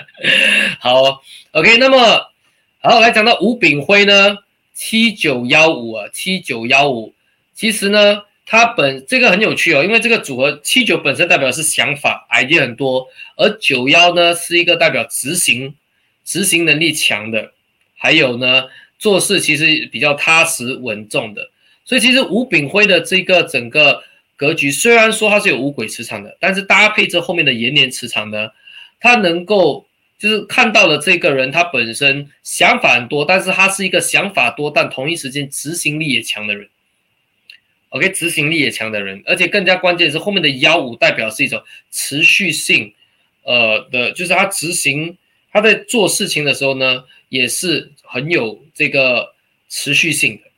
好，OK。那么，好来讲到吴炳辉呢，七九幺五啊，七九幺五。其实呢，它本这个很有趣哦，因为这个组合七九本身代表是想法，idea 很多，而九幺呢是一个代表执行，执行能力强的，还有呢做事其实比较踏实稳重的。所以其实吴炳辉的这个整个。格局虽然说它是有五鬼磁场的，但是搭配着后面的延年磁场呢，它能够就是看到了这个人他本身想法很多，但是他是一个想法多但同一时间执行力也强的人。OK，执行力也强的人，而且更加关键是后面的幺五代表是一种持续性，呃的，就是他执行他在做事情的时候呢，也是很有这个持续性的。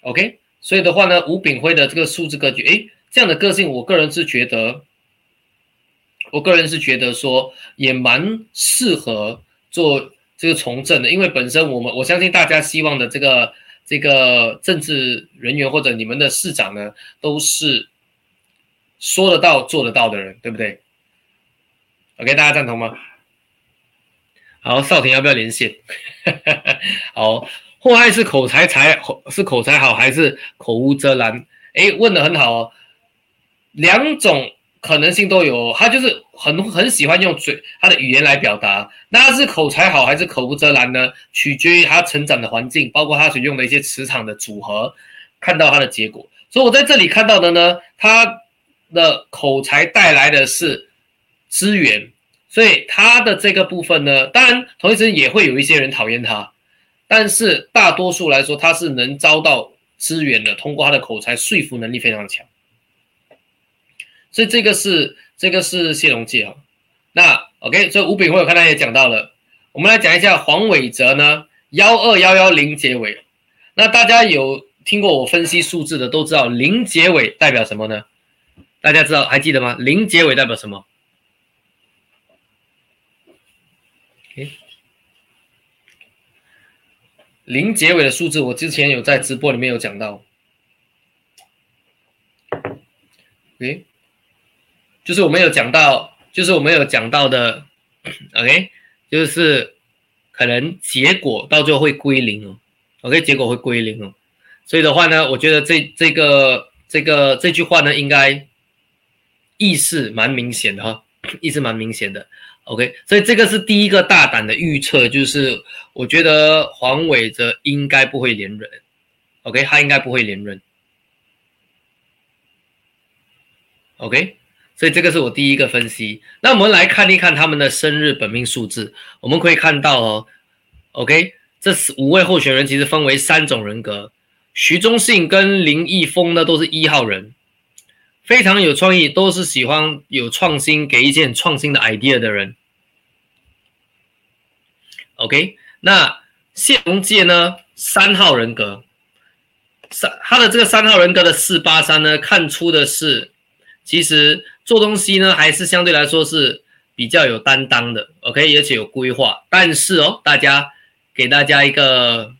OK，所以的话呢，吴炳辉的这个数字格局，诶，这样的个性，我个人是觉得，我个人是觉得说也蛮适合做这个从政的，因为本身我们我相信大家希望的这个这个政治人员或者你们的市长呢，都是说得到做得到的人，对不对？OK，大家赞同吗？好，少廷要不要连线？好，祸害是口才才是口才好还是口无遮拦？哎，问的很好哦。两种可能性都有，他就是很很喜欢用嘴，他的语言来表达。那他是口才好还是口无遮拦呢？取决于他成长的环境，包括他所用的一些磁场的组合，看到他的结果。所以我在这里看到的呢，他的口才带来的是资源，所以他的这个部分呢，当然同时也会有一些人讨厌他，但是大多数来说，他是能招到资源的，通过他的口才说服能力非常强。所以这个是这个是谢龙记啊，那 OK，所以吴炳辉我看他也讲到了，我们来讲一下黄伟哲呢，幺二幺幺零结尾，那大家有听过我分析数字的都知道零结尾代表什么呢？大家知道还记得吗？零结尾代表什么？OK，零结尾的数字我之前有在直播里面有讲到，OK。就是我们有讲到，就是我们有讲到的，OK，就是可能结果到最后会归零哦，OK，结果会归零哦，所以的话呢，我觉得这这个这个这句话呢，应该意思蛮明显的哈，意思蛮明显的，OK，所以这个是第一个大胆的预测，就是我觉得黄伟哲应该不会连任，OK，他应该不会连任，OK。所以这个是我第一个分析。那我们来看一看他们的生日本命数字，我们可以看到哦，OK，这是五位候选人其实分为三种人格。徐忠信跟林毅峰呢都是一号人，非常有创意，都是喜欢有创新，给一些创新的 idea 的人。OK，那谢龙介呢，三号人格，三他的这个三号人格的四八三呢，看出的是其实。做东西呢，还是相对来说是比较有担当的，OK，而且有规划。但是哦，大家给大家一个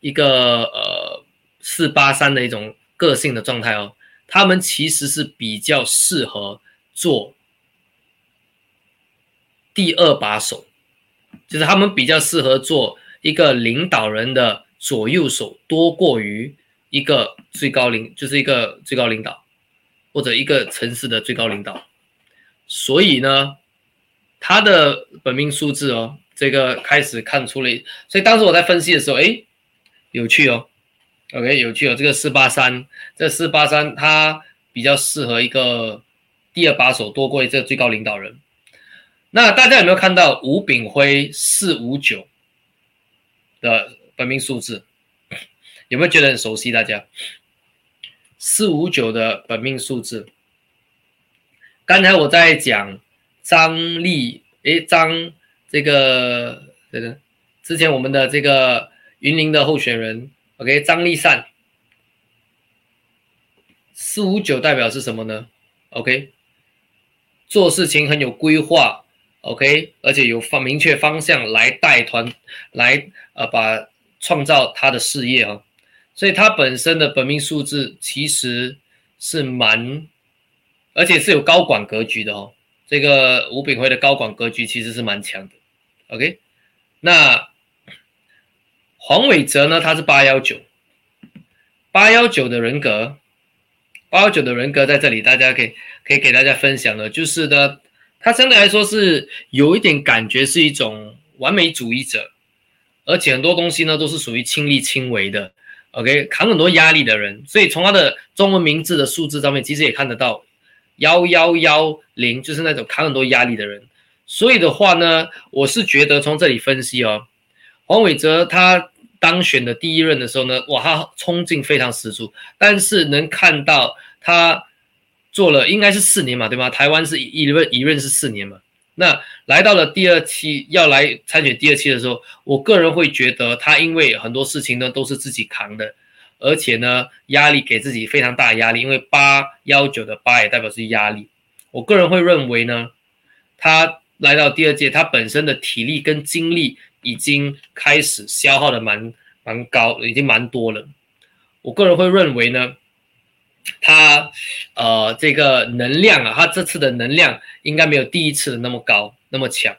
一个呃四八三的一种个性的状态哦，他们其实是比较适合做第二把手，就是他们比较适合做一个领导人的左右手，多过于一个最高领，就是一个最高领导。或者一个城市的最高领导，所以呢，他的本命数字哦，这个开始看出了，所以当时我在分析的时候，哎，有趣哦，OK，有趣哦，这个四八三，这四八三它比较适合一个第二把手多过这个最高领导人。那大家有没有看到吴炳辉四五九的本命数字？有没有觉得很熟悉？大家四五九的本命数字。刚才我在讲张立，诶，张这个这个之前我们的这个云林的候选人，OK，张立善，四五九代表是什么呢？OK，做事情很有规划，OK，而且有方明确方向来带团，来呃把创造他的事业啊。所以他本身的本命数字其实是蛮，而且是有高管格局的哦。这个吴炳辉的高管格局其实是蛮强的。OK，那黄伟哲呢？他是八幺九，八幺九的人格，八幺九的人格在这里，大家可以可以给大家分享的，就是呢，他相对来说是有一点感觉是一种完美主义者，而且很多东西呢都是属于亲力亲为的。OK，扛很多压力的人，所以从他的中文名字的数字上面，其实也看得到幺幺幺零，就是那种扛很多压力的人。所以的话呢，我是觉得从这里分析哦，黄伟哲他当选的第一任的时候呢，哇，他冲劲非常十足，但是能看到他做了应该是四年嘛，对吗？台湾是一任一任是四年嘛。那来到了第二期要来参选第二期的时候，我个人会觉得他因为很多事情呢都是自己扛的，而且呢压力给自己非常大的压力，因为八幺九的八也代表是压力。我个人会认为呢，他来到第二届，他本身的体力跟精力已经开始消耗的蛮蛮高，已经蛮多了。我个人会认为呢。他呃，这个能量啊，他这次的能量应该没有第一次的那么高那么强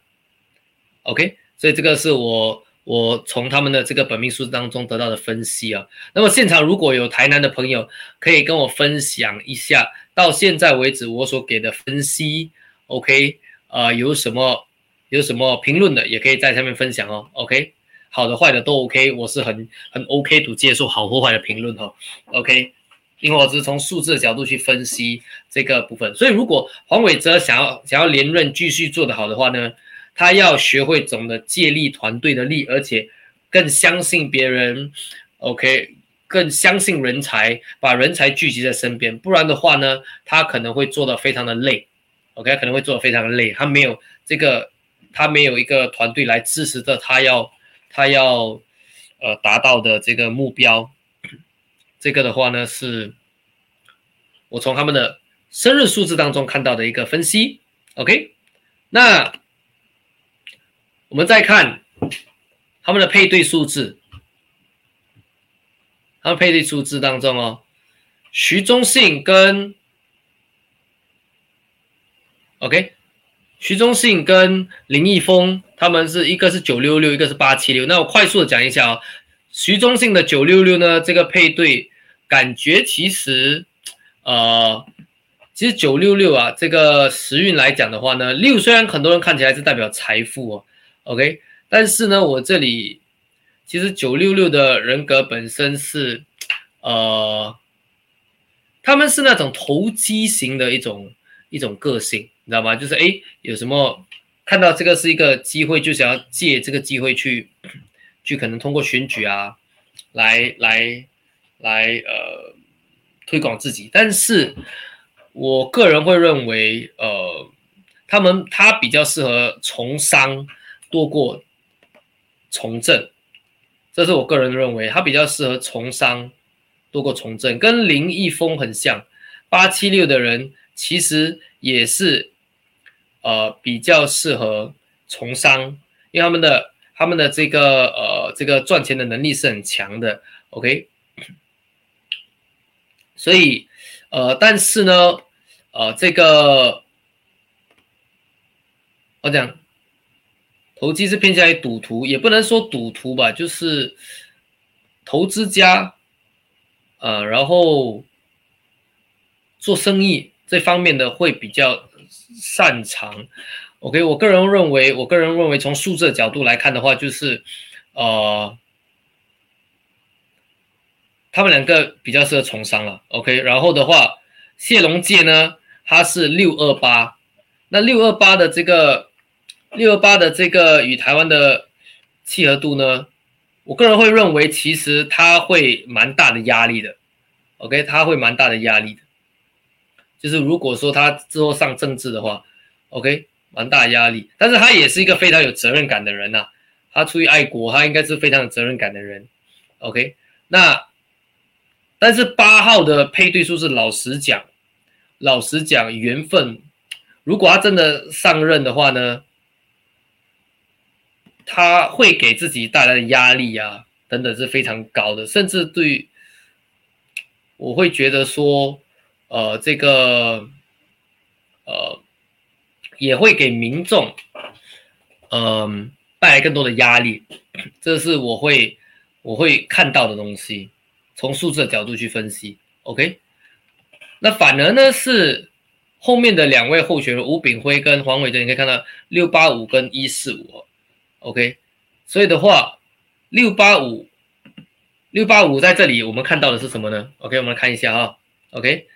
，OK，所以这个是我我从他们的这个本命数字当中得到的分析啊。那么现场如果有台南的朋友，可以跟我分享一下到现在为止我所给的分析，OK，呃，有什么有什么评论的，也可以在下面分享哦，OK，好的坏的都 OK，我是很很 OK to 接受好或坏的评论哈，OK。因为我只是从数字的角度去分析这个部分，所以如果黄伟哲想要想要连任继续做得好的话呢，他要学会懂得借力团队的力，而且更相信别人，OK，更相信人才，把人才聚集在身边，不然的话呢，他可能会做的非常的累，OK，可能会做的非常的累，他没有这个，他没有一个团队来支持着他要他要呃达到的这个目标。这个的话呢，是我从他们的生日数字当中看到的一个分析。OK，那我们再看他们的配对数字，他们配对数字当中哦，徐忠信跟 OK，徐忠信跟林毅峰，他们是一个是九六六，一个是八七六。那我快速的讲一下哦，徐忠信的九六六呢，这个配对。感觉其实，呃，其实九六六啊，这个时运来讲的话呢，六虽然很多人看起来是代表财富哦，OK，但是呢，我这里其实九六六的人格本身是，呃，他们是那种投机型的一种一种个性，你知道吗？就是哎，有什么看到这个是一个机会，就想要借这个机会去去可能通过选举啊，来来。来呃推广自己，但是我个人会认为，呃，他们他比较适合从商多过从政，这是我个人认为，他比较适合从商多过从政，跟林毅峰很像，八七六的人其实也是呃比较适合从商，因为他们的他们的这个呃这个赚钱的能力是很强的，OK。所以，呃，但是呢，呃，这个我讲投机是偏向于赌徒，也不能说赌徒吧，就是投资家，呃，然后做生意这方面的会比较擅长。OK，我个人认为，我个人认为从数字的角度来看的话，就是，呃。他们两个比较适合从商了，OK。然后的话，谢龙介呢，他是六二八，那六二八的这个六二八的这个与台湾的契合度呢，我个人会认为其实他会蛮大的压力的，OK，他会蛮大的压力的。就是如果说他之后上政治的话，OK，蛮大压力。但是他也是一个非常有责任感的人呐，他出于爱国，他应该是非常有责任感的人，OK。那但是八号的配对数是老实讲，老实讲缘分，如果他真的上任的话呢，他会给自己带来的压力啊等等是非常高的，甚至对，我会觉得说，呃，这个，呃，也会给民众，嗯，带来更多的压力，这是我会我会看到的东西。从数字的角度去分析，OK，那反而呢是后面的两位候选人吴炳辉跟黄伟哲，你可以看到六八五跟一四五，OK，所以的话六八五六八五在这里我们看到的是什么呢？OK，我们来看一下啊，OK，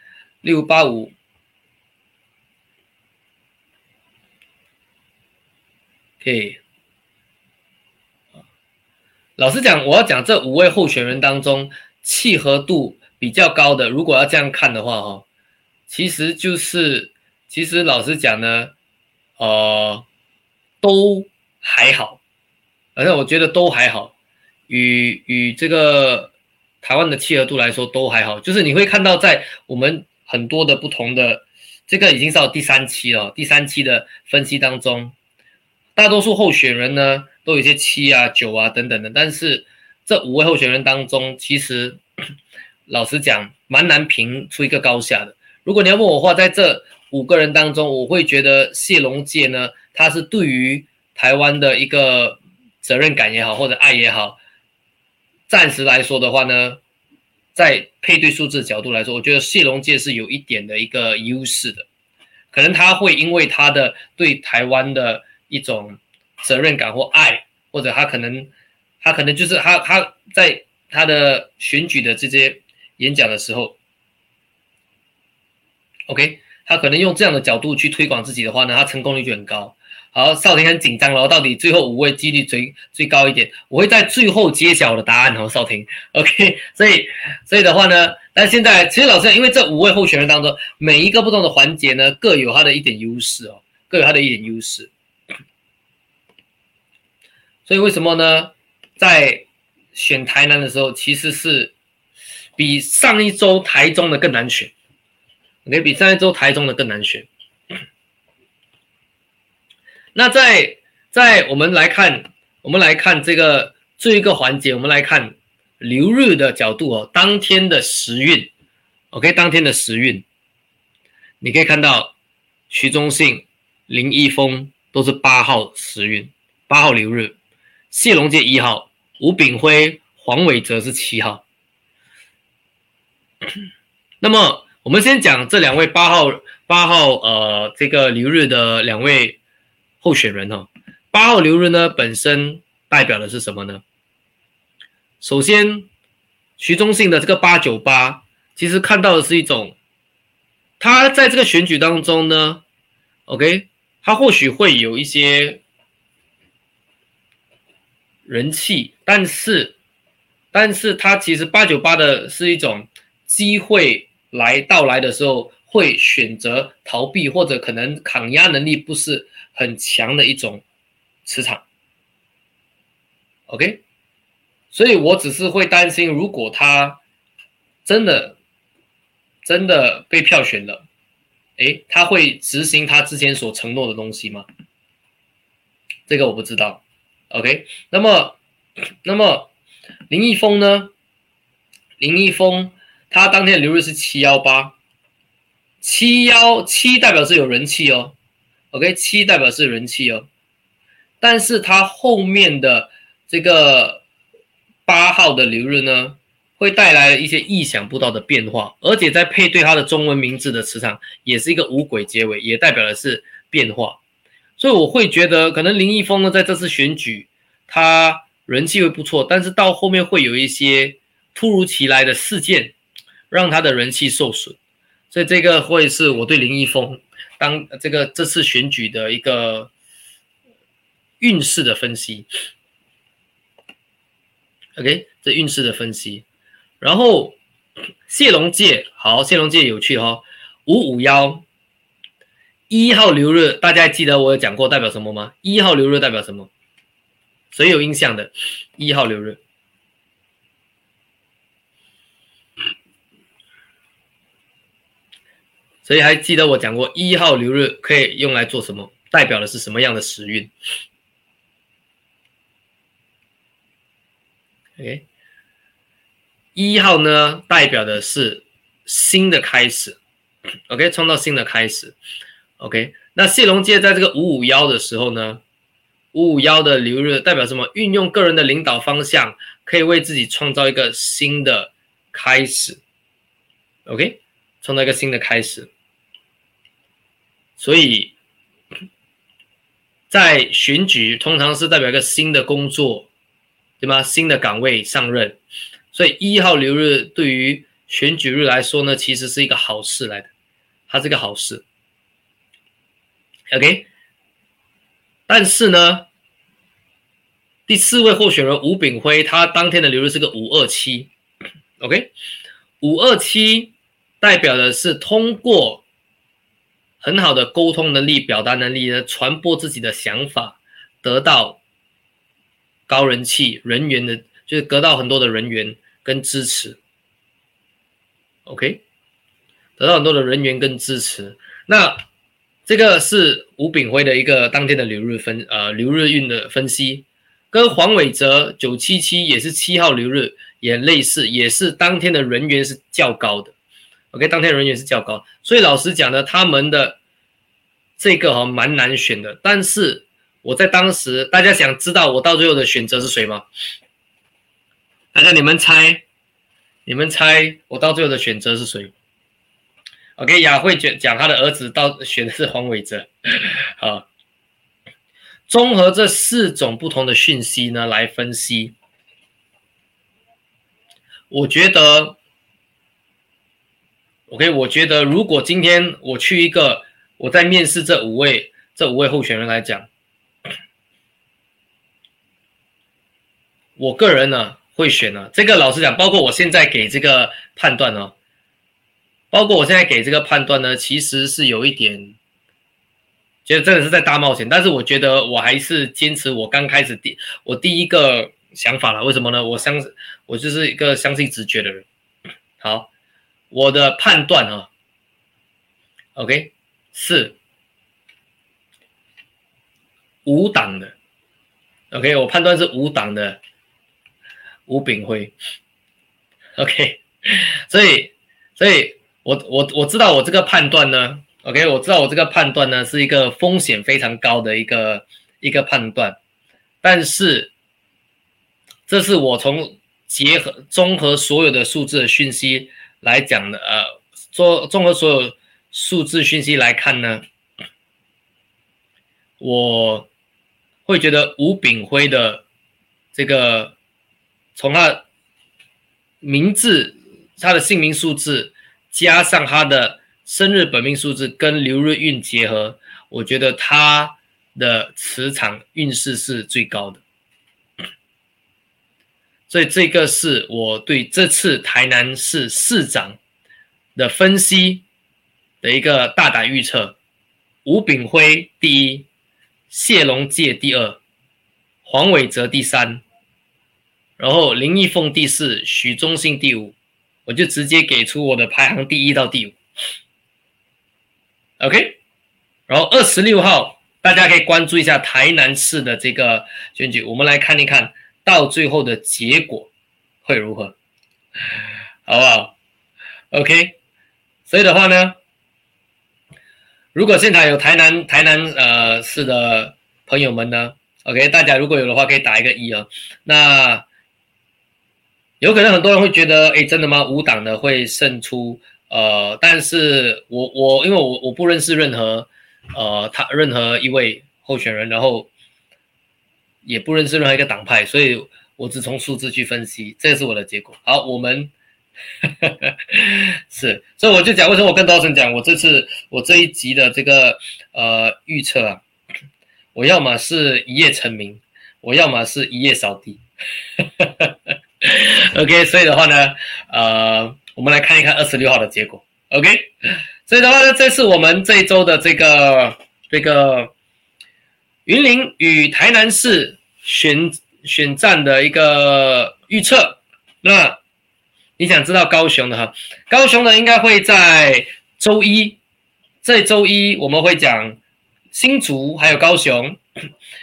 六八五，OK，老实讲，我要讲这五位候选人当中。契合度比较高的，如果要这样看的话，哈，其实就是，其实老实讲呢，呃，都还好，反正我觉得都还好，与与这个台湾的契合度来说都还好，就是你会看到在我们很多的不同的，这个已经到第三期了，第三期的分析当中，大多数候选人呢都有一些七啊、九啊等等的，但是。这五位候选人当中，其实 老实讲，蛮难评出一个高下的。如果你要问我话，在这五个人当中，我会觉得谢龙介呢，他是对于台湾的一个责任感也好，或者爱也好，暂时来说的话呢，在配对数字角度来说，我觉得谢龙介是有一点的一个优势的。可能他会因为他的对台湾的一种责任感或爱，或者他可能。他可能就是他，他在他的选举的这些演讲的时候，OK，他可能用这样的角度去推广自己的话呢，他成功率就很高。好，少廷很紧张了，到底最后五位几率最最高一点？我会在最后揭晓的答案哦，少廷。OK，所以所以的话呢，但现在其实老师因为这五位候选人当中，每一个不同的环节呢，各有他的一点优势哦，各有他的一点优势。所以为什么呢？在选台南的时候，其实是比上一周台中的更难选。OK，比上一周台中的更难选。那在在我们来看，我们来看这个这一个环节，我们来看流日的角度哦，当天的时运。OK，当天的时运，你可以看到徐忠信、林一峰都是八号时运，八号流日。谢龙介一号，吴炳辉、黄伟哲是七号。那么，我们先讲这两位八号八号呃这个留日的两位候选人哈。八号留日呢，本身代表的是什么呢？首先，徐忠信的这个八九八，其实看到的是一种，他在这个选举当中呢，OK，他或许会有一些。人气，但是，但是他其实八九八的是一种机会来到来的时候会选择逃避，或者可能抗压能力不是很强的一种磁场。OK，所以我只是会担心，如果他真的真的被票选了，诶，他会执行他之前所承诺的东西吗？这个我不知道。OK，那么，那么林毅峰呢？林毅峰他当天的流日是七幺八，七幺七代表是有人气哦。OK，七代表是人气哦，但是他后面的这个八号的流日呢，会带来一些意想不到的变化，而且在配对他的中文名字的磁场，也是一个五鬼结尾，也代表的是变化。所以我会觉得，可能林毅峰呢，在这次选举，他人气会不错，但是到后面会有一些突如其来的事件让他的人气受损，所以这个会是我对林一峰当这个这次选举的一个运势的分析。OK，这运势的分析，然后谢龙介，好，谢龙介有趣哈，五五幺一号流日，大家记得我有讲过代表什么吗？一号流日代表什么？谁有印象的？一号流日，所以还记得我讲过一号流日可以用来做什么？代表的是什么样的时运？OK，一号呢，代表的是新的开始，OK，创造新的开始，OK。那谢龙介在这个五五幺的时候呢，五五幺的流日代表什么？运用个人的领导方向，可以为自己创造一个新的开始，OK，创造一个新的开始。所以，在选举通常是代表一个新的工作。对吗？新的岗位上任，所以一号流日对于选举日来说呢，其实是一个好事来的，它是个好事。OK，但是呢，第四位候选人吴炳辉，他当天的流入是个五二七，OK，五二七代表的是通过很好的沟通能力、表达能力呢，传播自己的想法，得到。高人气人员的，就是得到很多的人员跟支持，OK，得到很多的人员跟支持。那这个是吴炳辉的一个当天的流日分，呃，流日运的分析，跟黄伟哲九七七也是七号流日也类似，也是当天的人员是较高的，OK，当天人员是较高，所以老实讲呢，他们的这个哈蛮难选的，但是。我在当时，大家想知道我到最后的选择是谁吗？大家你们猜，你们猜我到最后的选择是谁？OK，雅慧讲讲他的儿子到选的是黄伟哲。好，综合这四种不同的讯息呢来分析，我觉得，OK，我觉得如果今天我去一个我在面试这五位这五位候选人来讲。我个人呢会选呢，这个老实讲，包括我现在给这个判断呢，包括我现在给这个判断呢，其实是有一点，觉得真的是在大冒险。但是我觉得我还是坚持我刚开始第我第一个想法了。为什么呢？我相我就是一个相信直觉的人。好，我的判断啊，OK 是五党的，OK 我判断是五党的。吴炳辉，OK，所以，所以我我我知道我这个判断呢，OK，我知道我这个判断呢是一个风险非常高的一个一个判断，但是这是我从结合综合所有的数字的讯息来讲的，呃，做综合所有数字讯息来看呢，我会觉得吴炳辉的这个。从他名字、他的姓名数字，加上他的生日本命数字跟流日运结合，我觉得他的磁场运势是最高的。所以这个是我对这次台南市市长的分析的一个大胆预测：吴炳辉第一，谢龙介第二，黄伟哲第三。然后林义凤第四，许忠信第五，我就直接给出我的排行第一到第五。OK，然后二十六号大家可以关注一下台南市的这个选举，我们来看一看到最后的结果会如何，好不好？OK，所以的话呢，如果现场有台南台南呃市的朋友们呢，OK，大家如果有的话可以打一个一啊，那。有可能很多人会觉得，哎，真的吗？五党的会胜出？呃，但是我我因为我我不认识任何，呃，他任何一位候选人，然后也不认识任何一个党派，所以我只从数字去分析，这是我的结果。好，我们 是，所以我就讲为什么我跟刀神讲，我这次我这一集的这个呃预测啊，我要么是一夜成名，我要么是一夜扫地。OK，所以的话呢，呃，我们来看一看二十六号的结果。OK，所以的话呢，这是我们这一周的这个这个云林与台南市选选战的一个预测。那你想知道高雄的哈？高雄呢，应该会在周一，这周一我们会讲新竹还有高雄。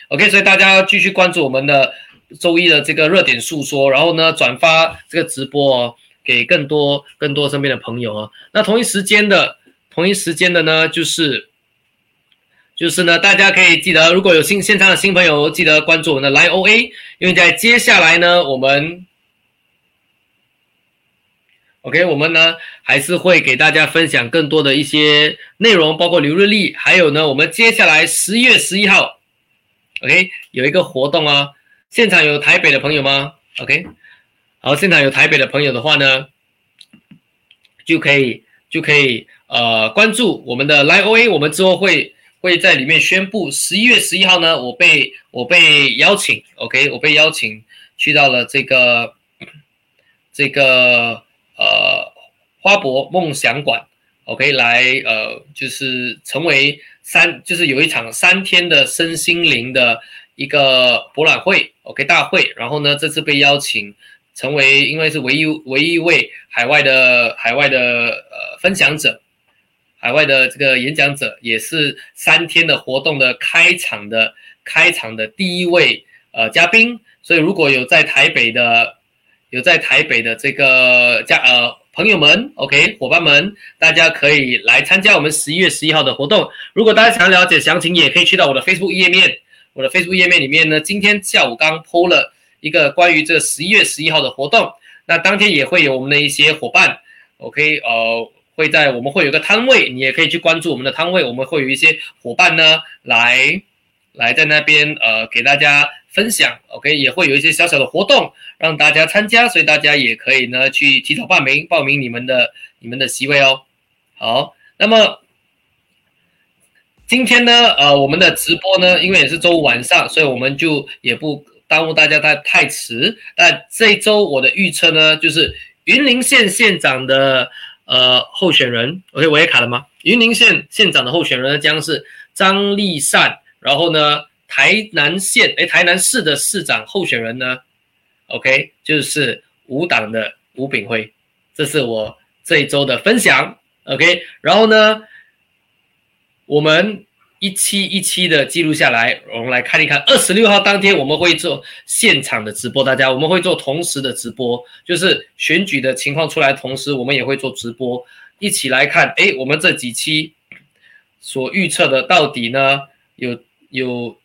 OK，所以大家继续关注我们的。周一的这个热点诉说，然后呢，转发这个直播哦，给更多更多身边的朋友哦。那同一时间的，同一时间的呢，就是就是呢，大家可以记得，如果有新现场的新朋友，记得关注我们的来 OA，因为在接下来呢，我们 OK，我们呢还是会给大家分享更多的一些内容，包括刘日历，还有呢，我们接下来十一月十一号，OK，有一个活动啊。现场有台北的朋友吗？OK，好，现场有台北的朋友的话呢，就可以就可以呃关注我们的 Live OA，我们之后会会在里面宣布十一月十一号呢，我被我被邀请，OK，我被邀请去到了这个这个呃花博梦想馆，OK，来呃就是成为三就是有一场三天的身心灵的。一个博览会，OK 大会，然后呢，这次被邀请成为，因为是唯一唯一一位海外的海外的呃分享者，海外的这个演讲者，也是三天的活动的开场的开场的第一位呃嘉宾。所以如果有在台北的有在台北的这个家呃朋友们，OK 伙伴们，大家可以来参加我们十一月十一号的活动。如果大家想了解详情，也可以去到我的 Facebook 页面。我的 Facebook 页面里面呢，今天下午刚 PO 了一个关于这十一月十一号的活动，那当天也会有我们的一些伙伴，OK，呃，会在我们会有一个摊位，你也可以去关注我们的摊位，我们会有一些伙伴呢来来在那边呃给大家分享，OK，也会有一些小小的活动让大家参加，所以大家也可以呢去提早报名报名你们的你们的席位哦。好，那么。今天呢，呃，我们的直播呢，因为也是周五晚上，所以我们就也不耽误大家太太迟。那这一周我的预测呢，就是云林县县长的呃候选人，OK，我也卡了吗？云林县县长的候选人将是张立善，然后呢，台南县哎，台南市的市长候选人呢，OK，就是五党的吴炳辉，这是我这一周的分享，OK，然后呢。我们一期一期的记录下来，我们来看一看。二十六号当天我们会做现场的直播，大家我们会做同时的直播，就是选举的情况出来，同时我们也会做直播，一起来看。哎，我们这几期所预测的到底呢有有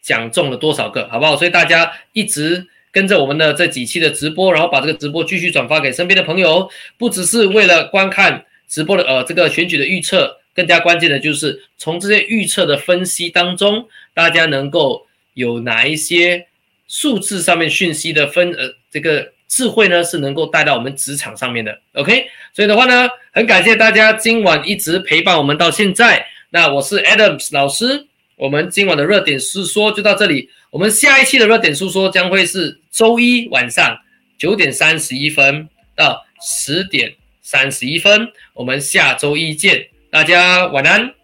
讲中了多少个，好不好？所以大家一直跟着我们的这几期的直播，然后把这个直播继续转发给身边的朋友，不只是为了观看直播的呃这个选举的预测。更加关键的就是从这些预测的分析当中，大家能够有哪一些数字上面讯息的分呃这个智慧呢？是能够带到我们职场上面的。OK，所以的话呢，很感谢大家今晚一直陪伴我们到现在。那我是 Adams 老师，我们今晚的热点是说就到这里。我们下一期的热点诉说将会是周一晚上九点三十一分到十点三十一分，我们下周一见。大家晚安，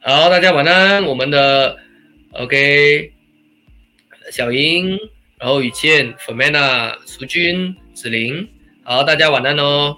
好，大家晚安。我们的 OK，小英，然后雨倩、f e r m a n a 苏军、子玲，好，大家晚安哦。